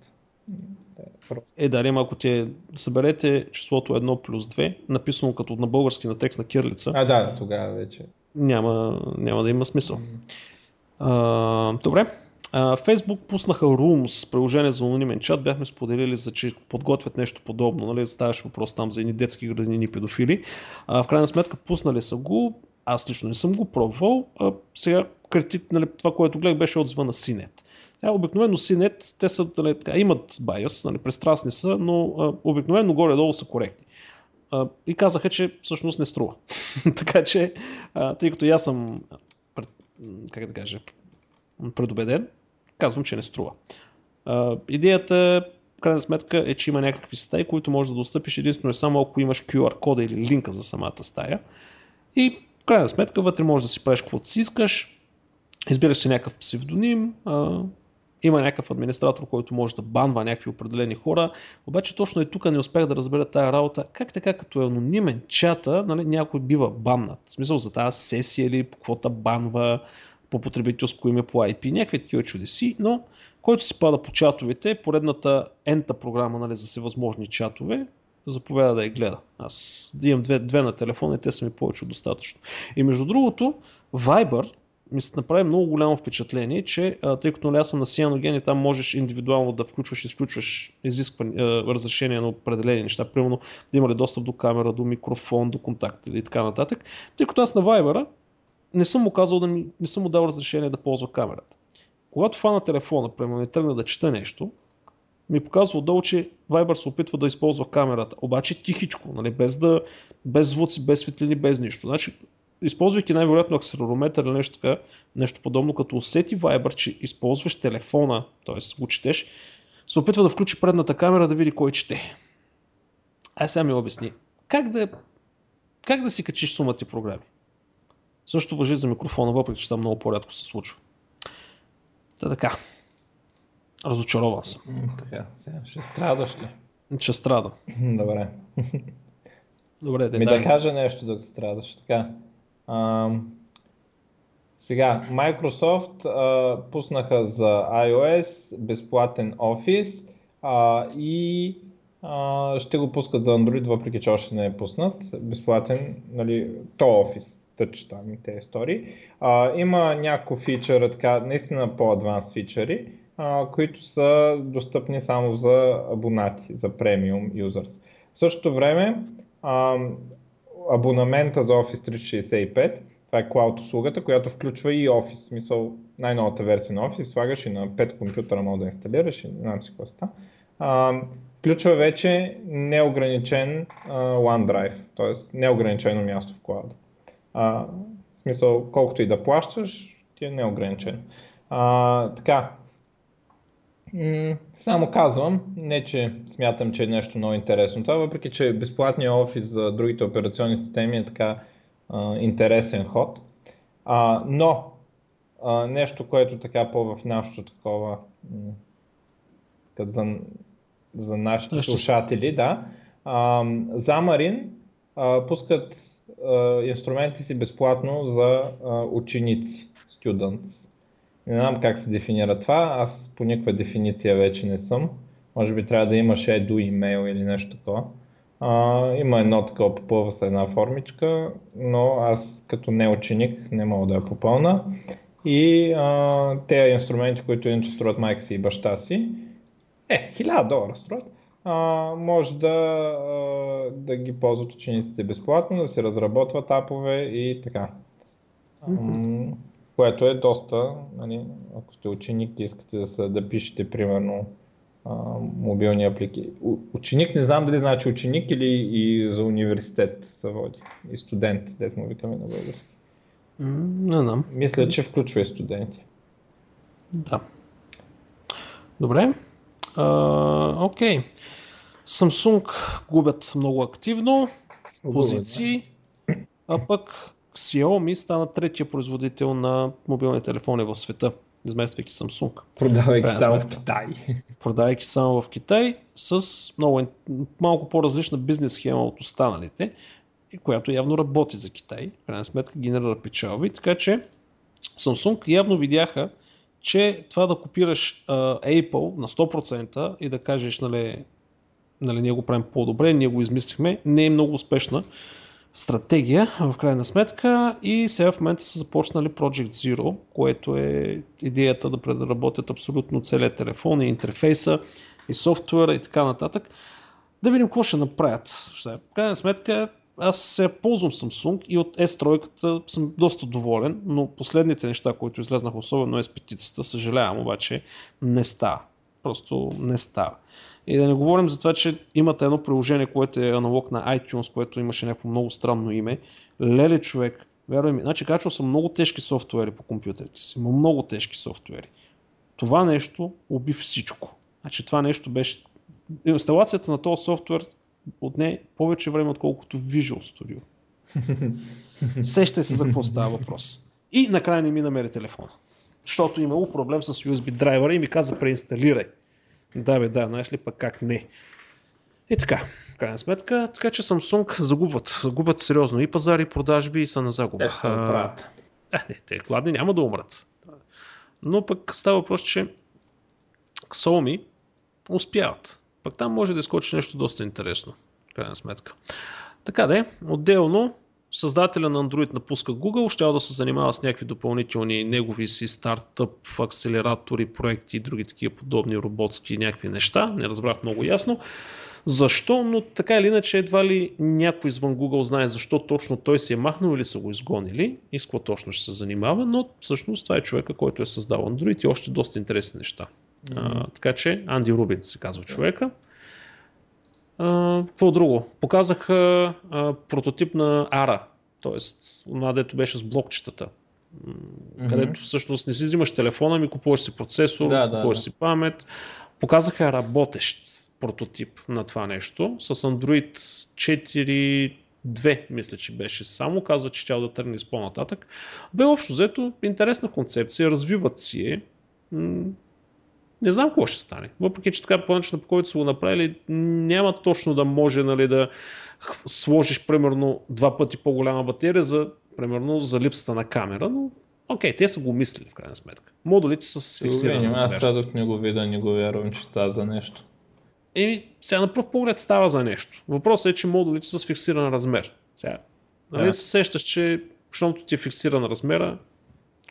Е, дали, ако те съберете числото 1 плюс 2, написано като на български на текст на кирлица. А, да, тогава вече. Няма, няма да има смисъл. А, добре. А, Facebook пуснаха Rooms, приложение за анонимен чат. Бяхме споделили, за че подготвят нещо подобно. Нали? Ставаше въпрос там за едни детски градини педофили. А, в крайна сметка пуснали са го. Аз лично не съм го пробвал. А, сега критик, нали, това, което гледах, беше отзва на Синет. Тя, обикновено Синет, те са, нали, така, имат байас, нали, пристрастни са, но а, обикновено горе-долу са коректни. А, и казаха, че всъщност не струва. така че, а, тъй като аз съм, пред, как да кажа, предубеден, казвам, че не струва. А, идеята, в крайна сметка, е, че има някакви стаи, които можеш да достъпиш единствено само ако имаш QR кода или линка за самата стая. И в крайна сметка вътре можеш да си правиш каквото си искаш, избираш си някакъв псевдоним, а, има някакъв администратор, който може да банва някакви определени хора, обаче точно и тук не успях да разбера тая работа, как така като е анонимен чата, нали, някой бива баннат. В смисъл за тази сесия или по каквото банва по потребителско име по IP, някакви такива чудеси, но който си пада по чатовете, поредната ента програма нали, за всевъзможни чатове, заповяда да я гледа. Аз имам две, две на телефона и те са ми повече достатъчно. И между другото, Viber ми се направи много голямо впечатление, че тъй като нали, съм на Cyanogen и там можеш индивидуално да включваш и изключваш изискване, разрешение на определени неща, примерно да има ли достъп до камера, до микрофон, до контакт и така нататък. Тъй като аз на Viber не съм му казал да ми, не съм му дал разрешение да ползва камерата. Когато фана телефона, примерно, и тръгна да чета нещо, ми показва отдолу, че Viber се опитва да използва камерата, обаче тихичко, нали, без, да, без звуци, без светлини, без нищо. Значи, използвайки най-вероятно акселерометър или нещо, така, нещо подобно, като усети Viber, че използваш телефона, т.е. го четеш, се опитва да включи предната камера да види кой чете. Ай сега ми обясни. Как да, как да си качиш сумата програми? Също въжи за микрофона, въпреки че там много по-рядко се случва. Та така. Разочарован съм. Така, ще страдаш ли? Ще страдам. Добре. Добре, да, Ми да кажа нещо да страдаш. Така. Сега, Microsoft а, пуснаха за iOS безплатен Office а, и а, ще го пускат за Android, въпреки че още не е пуснат. Безплатен, нали, то Office, тъч там и тези истории. Има няколко фичъра, така, наистина по-адванс фичъри, а, които са достъпни само за абонати, за премиум users. В същото време, а, абонамента за Office 365 това е Cloud услугата, която включва и Office. В смисъл, най-новата версия на Office, слагаш и на 5 компютъра, мога да инсталираш и не знам си какво ста. Включва вече неограничен а, OneDrive, т.е. неограничено място в Cloud. А, в смисъл, колкото и да плащаш, ти е неограничен. А, така, само казвам, не че смятам, че е нещо много интересно това, въпреки че безплатният офис за другите операционни системи е така а, интересен ход. А, но а, нещо, което така по в нашото такова, като за, за нашите слушатели, да, а, Замарин а, пускат а, инструменти си безплатно за а, ученици, students. Не знам как се дефинира това, аз по никаква дефиниция вече не съм. Може би трябва да имаш еду имейл или нещо такова. А, има едно такова, попълва се една формичка, но аз като не ученик не мога да я попълна. И а, тези инструменти, които иначе струват майка си и баща си, е, 1000 долара струват, а, може да, а, да ги ползват учениците безплатно, да се разработват апове и така. Което е доста, нали, ако сте ученик и искате да, да пишете примерно мобилни аплики. Ученик не знам дали значи ученик или и за университет се води. И студент, дет му викаме на български. Не знам. Мисля, че включва и студенти. Да. Добре. А, окей. Samsung губят много активно позиции, а пък Xiaomi стана третия производител на мобилни телефони в света измествайки Samsung. Продавайки само в Китай. Продавайки само в Китай с много, малко по-различна бизнес схема от останалите, която явно работи за Китай. В крайна сметка генерира печалби, така че Samsung явно видяха, че това да копираш uh, Apple на 100% и да кажеш, нали, нали, ние го правим по-добре, ние го измислихме, не е много успешна стратегия в крайна сметка и сега в момента са започнали Project Zero, което е идеята да преработят абсолютно целият телефон и интерфейса и софтуера и така нататък. Да видим какво ще направят. В крайна сметка аз се ползвам Samsung и от S3 съм доста доволен, но последните неща, които излезнаха, особено S5, съжалявам, обаче не става. Просто не става. И да не говорим за това, че имате едно приложение, което е аналог на iTunes, което имаше някакво много странно име. Леле човек, вярвай ми, значи качвал съм много тежки софтуери по компютрите си, но много тежки софтуери. Това нещо уби всичко. Значи това нещо беше... Инсталацията на този софтуер отне повече време, отколкото Visual Studio. Сещай се за какво става въпрос. И накрая не ми намери телефона. Защото имало проблем с USB драйвера и ми каза преинсталирай. Да, бе, да, знаеш ли пък как не. И така, крайна сметка, така че Samsung загубват, загубват сериозно и пазари, и продажби и са на загуба. Те а, не, те гладни няма да умрат. Но пък става въпрос, че Xiaomi успяват. Пък там може да изкочи нещо доста интересно, крайна сметка. Така де, отделно създателя на Android напуска Google, ще да се занимава с някакви допълнителни негови си стартъп, акселератори, проекти и други такива подобни роботски някакви неща. Не разбрах много ясно. Защо? Но така или иначе едва ли някой извън Google знае защо точно той се е махнал или са го изгонили и с какво точно ще се занимава, но всъщност това е човека, който е създал Android и още доста интересни неща. Mm-hmm. А, така че Анди Рубин се казва човека. Какво друго? Показаха а, прототип на ARA, т.е. това дето беше с блокчетата. Mm-hmm. Където всъщност не си взимаш телефона, ми купуваш си процесор, да, купуваш да, си памет. Показаха работещ прототип на това нещо с Android 4.2, мисля, че беше само. Казва, че тя да тръгне с по-нататък. Бе общо взето интересна концепция, развиват си е. Не знам какво ще стане. Въпреки, че така по начина по който са го направили, няма точно да може нали, да сложиш примерно два пъти по-голяма батерия за, примерно, за липсата на камера, но окей, те са го мислили в крайна сметка. Модулите са с фиксиран размер. Аз сега не го видя, не го вярвам, че става за нещо. Еми, сега на пръв поглед става за нещо. Въпросът е, че модулите са с фиксиран размер. Сега, нали да. се сещаш, че щомто ти е фиксиран размера,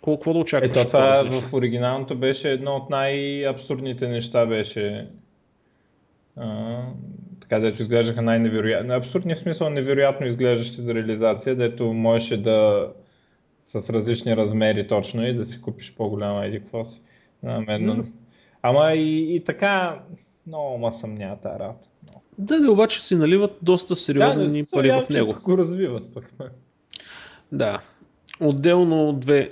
колко да очакваш? Ето това в оригиналното беше едно от най-абсурдните неща беше а, така дето изглеждаха най-невероятно. Абсурдния смисъл невероятно изглеждащи за реализация, дето можеше да с различни размери точно и да си купиш по-голяма еди какво си. А, мен, Ама и, и така много ма съмнява тази работа. Да, да, обаче си наливат доста сериозни да, пари в него. Го развиват пък. Да. Отделно две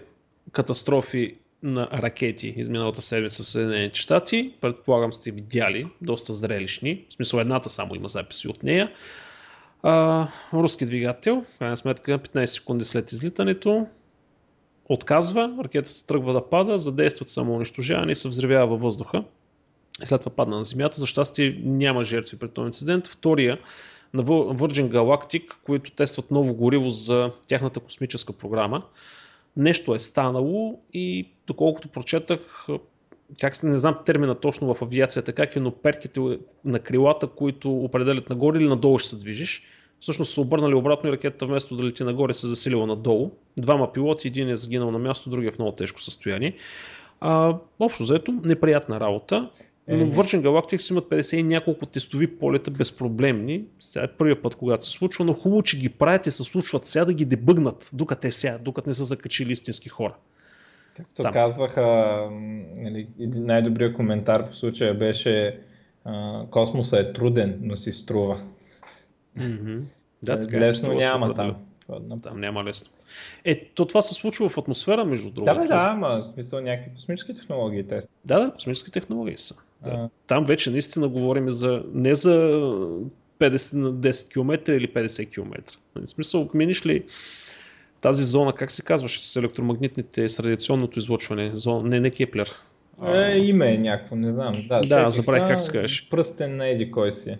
катастрофи на ракети изминалата седмица в Съединените щати. Предполагам сте видяли, доста зрелищни. В смисъл едната само има записи от нея. А, руски двигател, крайна сметка 15 секунди след излитането, отказва, ракетата тръгва да пада, задействат самоунищожаване и се взривява във въздуха. И след това падна на земята. За щастие няма жертви при този инцидент. Втория на Virgin Galactic, които тестват ново гориво за тяхната космическа програма нещо е станало и доколкото прочетах, как не знам термина точно в авиацията как е, но перките на крилата, които определят нагоре или надолу ще се движиш, всъщност са обърнали обратно и ракетата вместо да лети нагоре се засилила надолу. Двама пилоти, един е загинал на място, другия е в много тежко състояние. А, общо заето, неприятна работа. Но е, Virgin Galactic си имат 50 и няколко тестови полета безпроблемни. Сега е първият път, когато се случва, но хубаво, че ги правят и се случват сега да ги дебъгнат, докато те сега, докато не са закачили истински хора. Както Там. казваха, нали, най-добрият коментар в случая беше космоса е труден, но си струва. Mm-hmm. Да, така, Лесно няма там. Там няма лесно. Е, то това се случва в атмосфера, между другото. Да, бе, да, ама смисъл някакви космически технологии те. Да, да, космически технологии са. Да. Там вече наистина говорим за, не за 50 на 10 км или 50 км. В смисъл, миниш ли тази зона, как се казваше, с електромагнитните, с радиационното излъчване, зона, не, не Кеплер. Е, име е някакво, не знам. Да, да забравих как се казваш. Пръстен на еди кой си.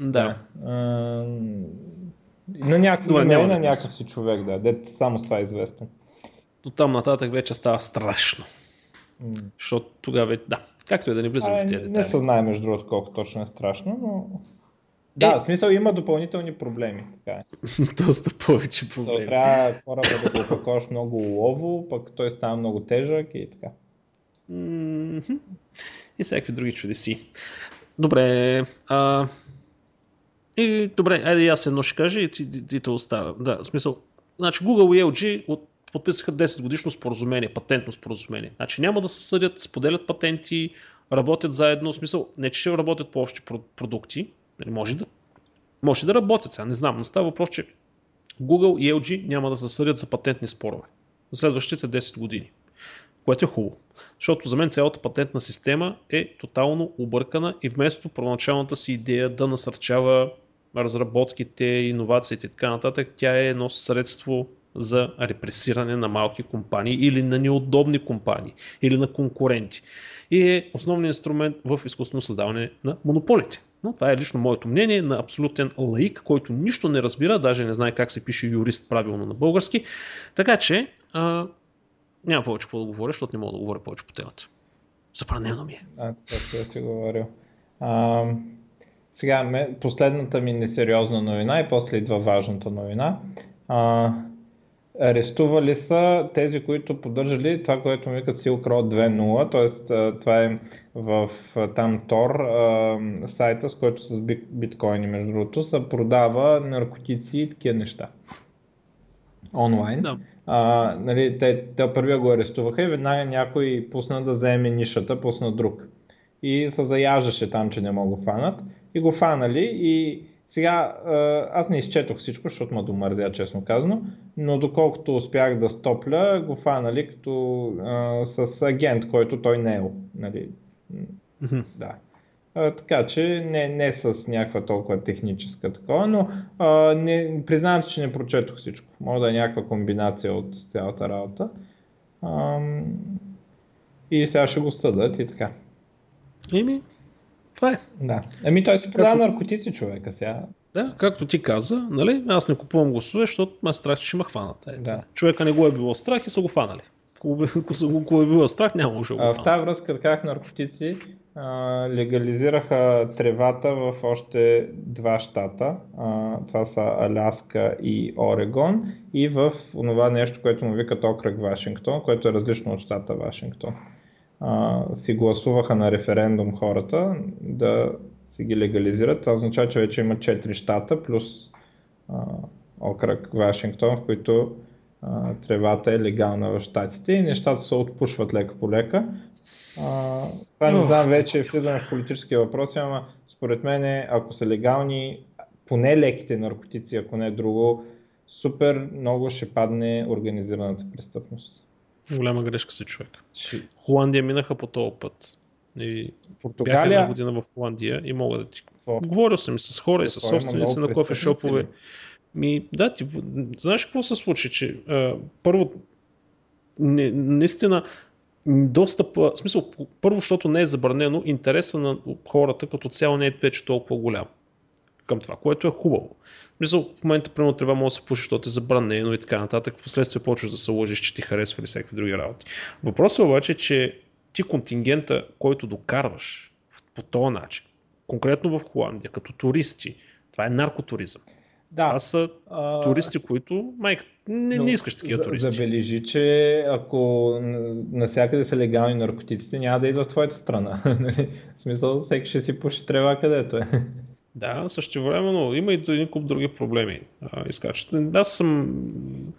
Да. А, на някакво име, на някакъв си човек, да, дете само това е известно. До там нататък вече става страшно. Mm. Защото тогава, да, Както и да не влизам в тези детайли. Не се знае между другото колко точно е страшно, но... Да, е... в смисъл има допълнителни проблеми. Така е. Доста повече проблеми. То трябва кораба да го опаковаш много улово, пък той става много тежък и така. Mm-hmm. И всякакви други чудеси. Добре. А... И, добре, айде аз едно ще кажа и ти, ти, ти те оставя. Да, в смисъл. Значи Google и LG от подписаха 10 годишно споразумение, патентно споразумение. Значи няма да се съдят, споделят патенти, работят заедно, в смисъл, не че ще работят по общи продукти, нали, може да, може да работят сега, не знам, но става въпрос, че Google и LG няма да се съдят за патентни спорове за следващите 10 години, което е хубаво. Защото за мен цялата патентна система е тотално объркана и вместо първоначалната си идея да насърчава разработките, иновациите и така нататък, тя е едно средство за репресиране на малки компании или на неудобни компании или на конкуренти. И е основният инструмент в изкуствено създаване на монополите. Но това е лично моето мнение на абсолютен лаик, който нищо не разбира, даже не знае как се пише юрист правилно на български. Така че а, няма повече какво да говоря, защото не мога да говоря повече по темата. Забранено ми е. А, това си говорил. А, сега, последната ми несериозна новина и после идва важната новина. А, арестували са тези, които поддържали това, което ми викат Silk Road 2.0, т.е. това е в там Tor сайта, с който с биткоини, между другото, се продава наркотици и такива неща. Онлайн. Да. А, нали, те, те първия го арестуваха и веднага някой пусна да вземе нишата, пусна друг. И се заяждаше там, че не мога го фанат. И го фанали и сега, аз не изчетох всичко, защото ме домързя, честно казано, но доколкото успях да стопля, го фанали като а, с агент, който той не е. Нали? Mm-hmm. Да. А, така че не, не с някаква толкова техническа такова, но а, не, признавам, че не прочетох всичко. Може да е някаква комбинация от цялата работа. А, и сега ще го съдат и така. Еми, това е. Да. Еми той си продава Както... наркотици човека сега. Да, както ти каза, нали, аз не купувам гласове, защото ме страх, че ще ме хванат. Е, да. Човека не го е било страх и са го фанали. Ако е било страх, няма го фанат. В тази връзка, как наркотици, легализираха тревата в още два щата. Това са Аляска и Орегон и в това нещо, което му викат окръг Вашингтон, което е различно от щата Вашингтон. Си гласуваха на референдум хората да си ги легализират. Това означава, че вече има 4 щата плюс окръг Вашингтон, в които тревата е легална в щатите и нещата се отпушват лека по лека. А, това не знам вече, влизаме в политически въпроси, ама според мен, ако са легални, поне леките наркотици, ако не е друго, супер много ще падне организираната престъпност. Голяма грешка си човек. Холандия минаха по този път. И Португалия... Бях една година в Холандия и мога да ти... Какво? Говорил съм и с хора, и с собственици на кофешопове. Ми, да, ти, знаеш какво се случи, че а, първо, не, наистина, достъп, в смисъл, първо, защото не е забранено, интереса на хората като цяло не е вече толкова голям към това, което е хубаво. Мисъл, в момента, примерно, трябва може да се пуши, защото е забранено и така нататък. В последствие почваш да се лъжиш, че ти харесва или всякакви други работи. Въпросът е обаче, че ти контингента, който докарваш по този начин, конкретно в Холандия, като туристи, това е наркотуризъм. Да. Това са а... туристи, които, майка, не, не искаш такива туристи. Забележи, че ако навсякъде са легални наркотиците, няма да идва в твоята страна. Нали? в смисъл, всеки ще си пуши трева където е. Да, също времено има и един куп други проблеми. изкачат. Аз съм...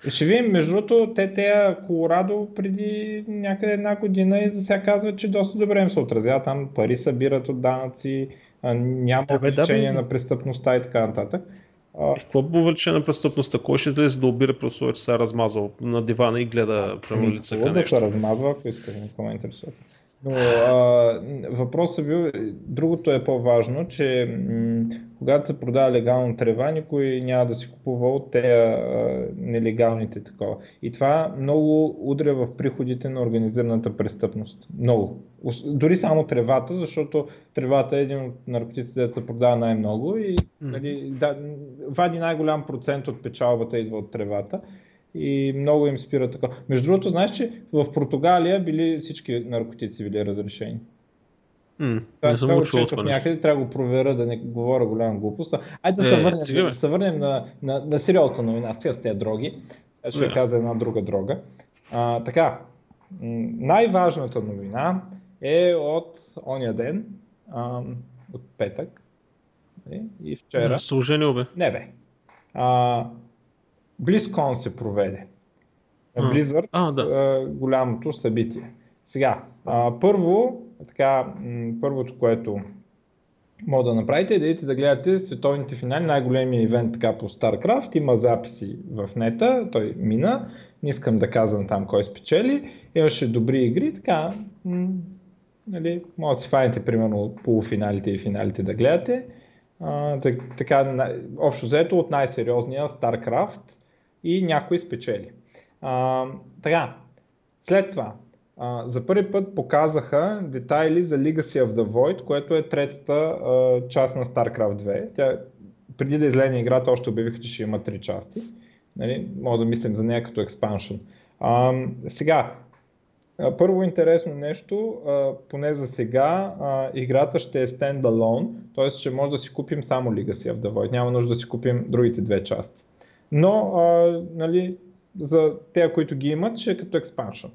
Ще видим, между другото, те тея Колорадо преди някъде една година и за сега казват, че доста добре им се отразява. Там пари събират от данъци, няма да, увеличение да, на престъпността и така нататък. А... Какво по увеличение на престъпността? Кой ще излезе да обира просто, че се е размазал на дивана и гледа прямо лице към нещо? Да се размазва, ако искаш, не ме интересува. Но а, въпросът бил, другото е по-важно, че м- когато се продава легално трева, никой няма да си купува от тези нелегалните такова. И това много удря в приходите на организираната престъпност. Много. Дори само тревата, защото тревата е един от наркотиците, да се продава най-много и нали, да, вади най-голям процент от печалбата идва от тревата и много им спира така. Между другото, знаеш, че в Португалия били всички наркотици били разрешени. Mm, това, не съм чул това Някъде трябва да го проверя, да не говоря голяма глупост. Айде да, е, се върнем, да се върнем на, на, на сериозната новина, с тези дроги. Ще yeah. кажа една друга дрога. А, така, най-важната новина е от ония ден, а, от петък. Нали, и вчера. Служение бе. Не бе. А, BlizzCon се проведе. Blizzard, а, да. голямото събитие. Сега, а, първо, така, м- първото, което мога да направите е да идете да гледате световните финали, най-големия ивент така по StarCraft, има записи в нета, той мина, не искам да казвам там кой спечели, имаше добри игри, така, м- нали, може да си файните примерно полуфиналите и финалите да гледате. А, така, общо взето от най-сериозния StarCraft и някой спечели. А, така, след това, а, за първи път показаха детайли за Legacy of the Void, което е третата а, част на StarCraft 2. Тя, преди да излезе играта, още обявиха, че ще има три части. Нали? Може да мислим за нея като експаншн. А, първо интересно нещо, поне за сега, играта ще е standalone, т.е. ще може да си купим само Legacy of the Void, няма нужда да си купим другите две части. Но, а, нали, за тези, които ги имат, ще е като експаншн.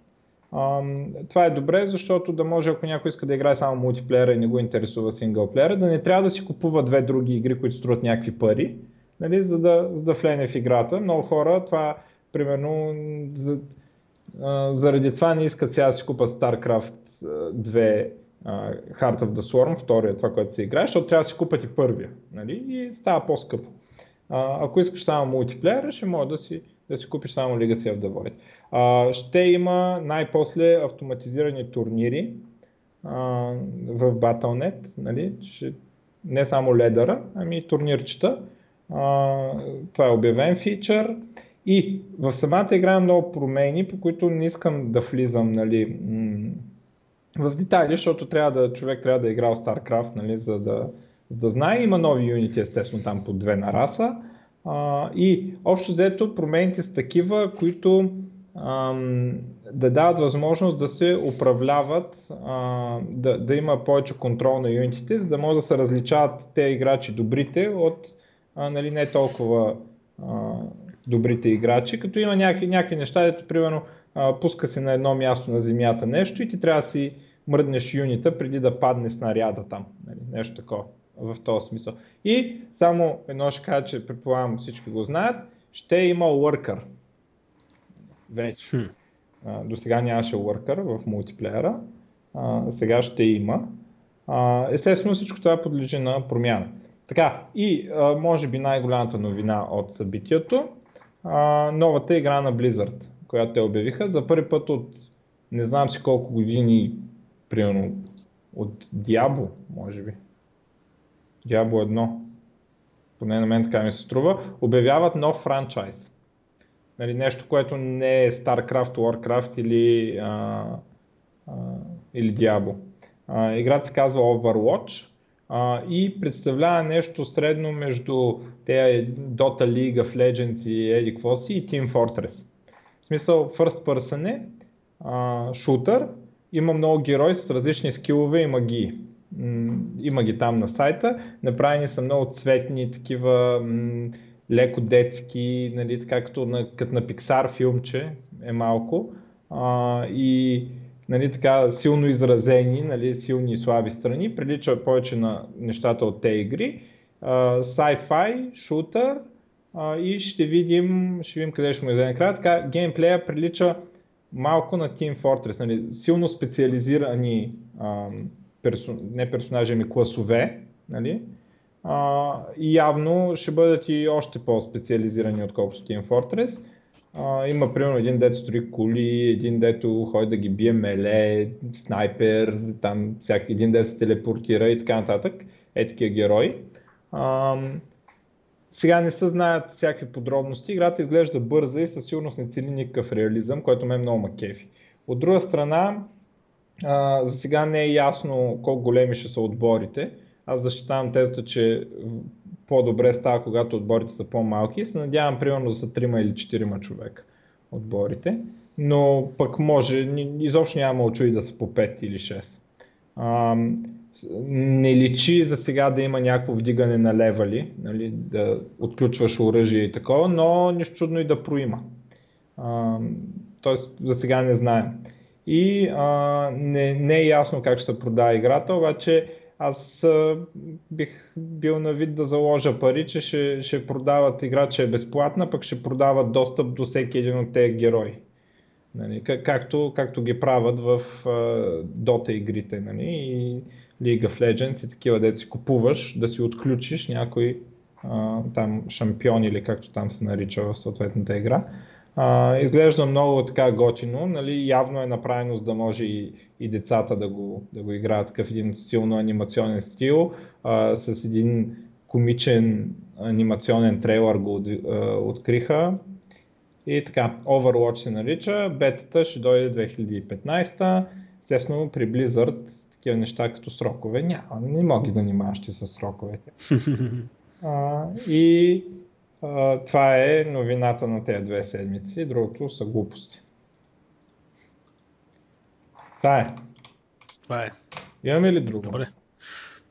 това е добре, защото да може, ако някой иска да играе само мултиплеера и не го интересува синглплеера, да не трябва да си купува две други игри, които струват някакви пари, нали, за, да, за да влене в играта. Много хора, това, примерно, за, а, заради това не искат сега да си купат StarCraft 2 Heart of the Swarm, втория, това, което се играе, защото трябва да си купат и първия. Нали, и става по-скъпо. А, ако искаш само мултиплеера, ще може да си, да си купиш само Legacy of the Void. Ще има най-после автоматизирани турнири а, в Battle.net, нали? ще, не само ледъра, ами и турнирчета. А, това е обявен фичър. И в самата игра има много промени, по които не искам да влизам нали, в детайли, защото трябва да, човек трябва да е играл StarCraft, нали, за да, да знае. Има нови юнити, естествено, там по две на раса. А, и общо взето промените са такива, които ам, да дават възможност да се управляват, а, да, да има повече контрол на юнитите, за да може да се различават те играчи добрите от а, нали, не толкова а, добрите играчи, като има някакви, някакви неща, дето примерно а, пуска се на едно място на земята нещо и ти трябва да си мръднеш юнита преди да падне снаряда там. Нали, нещо такова в този смисъл. И само едно ще кажа, че предполагам всички го знаят, ще има worker. Вече. Hmm. До сега нямаше worker в мултиплеера, а, сега ще има. А, естествено всичко това подлежи на промяна. Така, и а, може би най-голямата новина от събитието, а, новата игра на Blizzard, която те обявиха за първи път от не знам си колко години, примерно от Diablo, може би. Diablo 1, поне на мен така ми се струва, обявяват нов франчайз. Нали, нещо, което не е StarCraft, Warcraft или, а, а, или Diablo. А, играта се казва Overwatch а, и представлява нещо средно между тези Dota League of Legends и Eddie Quossi и Team Fortress. В смисъл, first person е, а, шутър, има много герои с различни скилове и магии има ги там на сайта, направени са много цветни, такива леко детски, нали, така като на, като на Pixar филмче е малко а, и нали, така силно изразени, нали, силни и слаби страни, прилича повече на нещата от те игри. А, sci-fi, шутър а, и ще видим, ще видим къде ще му издаде накрая. Така, геймплея прилича малко на Team Fortress, нали, силно специализирани ам, персо, не персонажи, ами класове, нали? А, и явно ще бъдат и още по-специализирани отколкото Team Fortress. А, има примерно един дето строи коли, един дето ходи да ги бие меле, снайпер, там всяк, един дето се телепортира и така нататък. Е такива герои. А, сега не се знаят всякакви подробности. Играта изглежда бърза и със сигурност не цели никакъв реализъм, който ме много макефи. От друга страна, а, за сега не е ясно колко големи ще са отборите. Аз защитавам тезата, че по-добре става, когато отборите са по-малки. Се надявам, примерно, да са 3 или 4 човека отборите. Но пък може, изобщо няма очуди да са по 5 или 6. А, не личи за сега да има някакво вдигане на левали, нали, да отключваш оръжие и такова, но нищо чудно и да проима. А, тоест, за сега не знаем и а, не, не е ясно как ще се продава играта, обаче аз а, бих бил на вид да заложа пари, че ще, ще продават игра, че е безплатна, пък ще продават достъп до всеки един от тези герои. Нали, както, както ги правят в а, Dota игрите нали, и League of Legends и такива, де си купуваш, да си отключиш някой а, там шампион или както там се нарича в съответната игра а, изглежда много така готино, нали, явно е направено за да може и, и децата да го, да го играят такъв един силно анимационен стил, а, с един комичен анимационен трейлър го от, а, откриха. И така, Overwatch се нарича, бетата ще дойде 2015, естествено при Blizzard такива неща като срокове няма, не мога да занимаваш с сроковете. А, и това е новината на тези две седмици, другото са глупости. Това е. Това е. Имаме ли друго? Добре.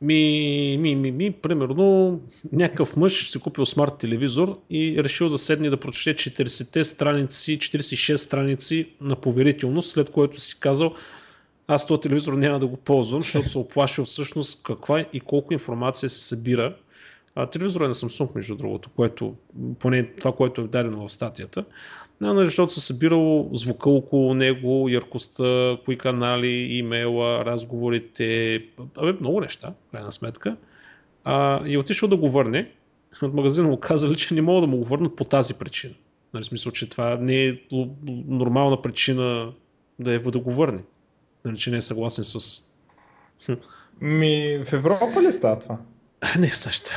Ми, ми, ми, ми, примерно, някакъв мъж си купил смарт телевизор и решил да седне да прочете 40 страници, 46 страници на поверителност, след което си казал, аз този телевизор няма да го ползвам, защото се оплашил всъщност каква и колко информация се събира а, телевизор е на Samsung, между другото, което, поне това, което е дадено в статията, защото се събирало звука около него, яркостта, кои канали, имейла, разговорите, абе, много неща, крайна сметка. А, и е отишъл да го върне. От магазина му казали, че не могат да му го върнат по тази причина. Нали, смисъл, че това не е нормална причина да, е, да го върне. Нали, че не е съгласен с... Ми, в Европа ли става това? Не в САЩ.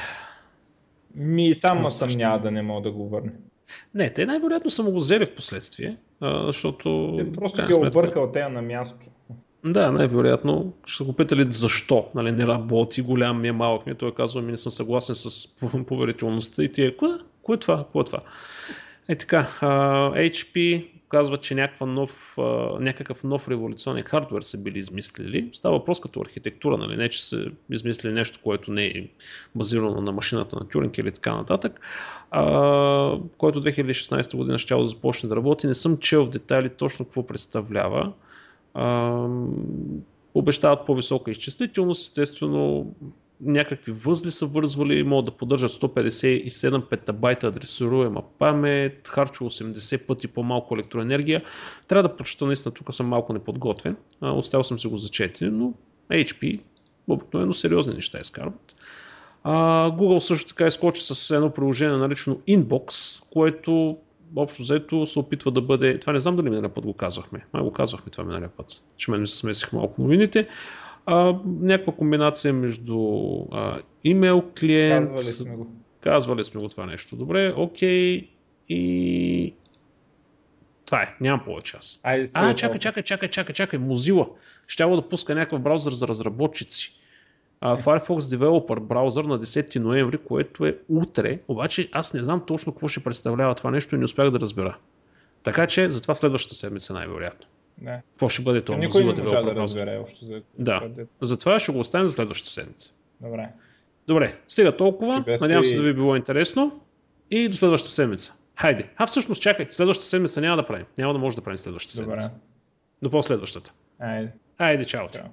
Ми там съм няма да не мога да го върне. Не, те най-вероятно са му го взели в последствие, защото... Те просто ги сметка... объркал тея на място. Да, най-вероятно ще го питали защо нали, не работи, голям ми е, малък ми е. Той е казал, ми не съм съгласен с поверителността и тия, кое, кое е това, кое е това? Е така, uh, HP казва, че нов, някакъв нов революционен хардвер са били измислили. Става въпрос като архитектура, нали? не че са измислили нещо, което не е базирано на машината на Тюринг или така нататък, uh, който 2016 година ще да започне да работи. Не съм чел в детайли точно какво представлява. Uh, обещават по-висока изчислителност, естествено някакви възли са вързвали, могат да поддържат 157 петабайта адресируема памет, харчо 80 пъти по-малко електроенергия. Трябва да прочета, наистина тук съм малко неподготвен, оставил съм се го за 4, но HP обикновено сериозни неща изкарват. А, Google също така изкочи с едно приложение наречено Inbox, което общо взето се опитва да бъде, това не знам дали миналия път го казвахме, май го казвахме това миналия път, че мен ми се смесих малко новините, а, някаква комбинация между а, имейл клиент. Казвали сме го. Казвали сме го това нещо. Добре, окей. И това е, нямам повече аз. Айде, а, чакай, чакай, чакай, чакай, чакай, Mozilla. Щяло да пуска някакъв браузър за разработчици. Uh, Firefox Developer браузър на 10 ноември, което е утре, обаче аз не знам точно какво ще представлява това нещо и не успях да разбера. Така че затова следващата седмица най-вероятно. Не. Какво ще бъде това? Никой не може да разбере още. За... Да. Затова ще го оставим за следващата седмица. Добре. Добре, стига толкова. Надявам се да ви е било интересно. И до следващата седмица. Хайде. А всъщност чакай, следващата седмица няма да правим. Няма да може да правим следващата седмица. Добре. До последващата. Айде. Айде, чао. чао.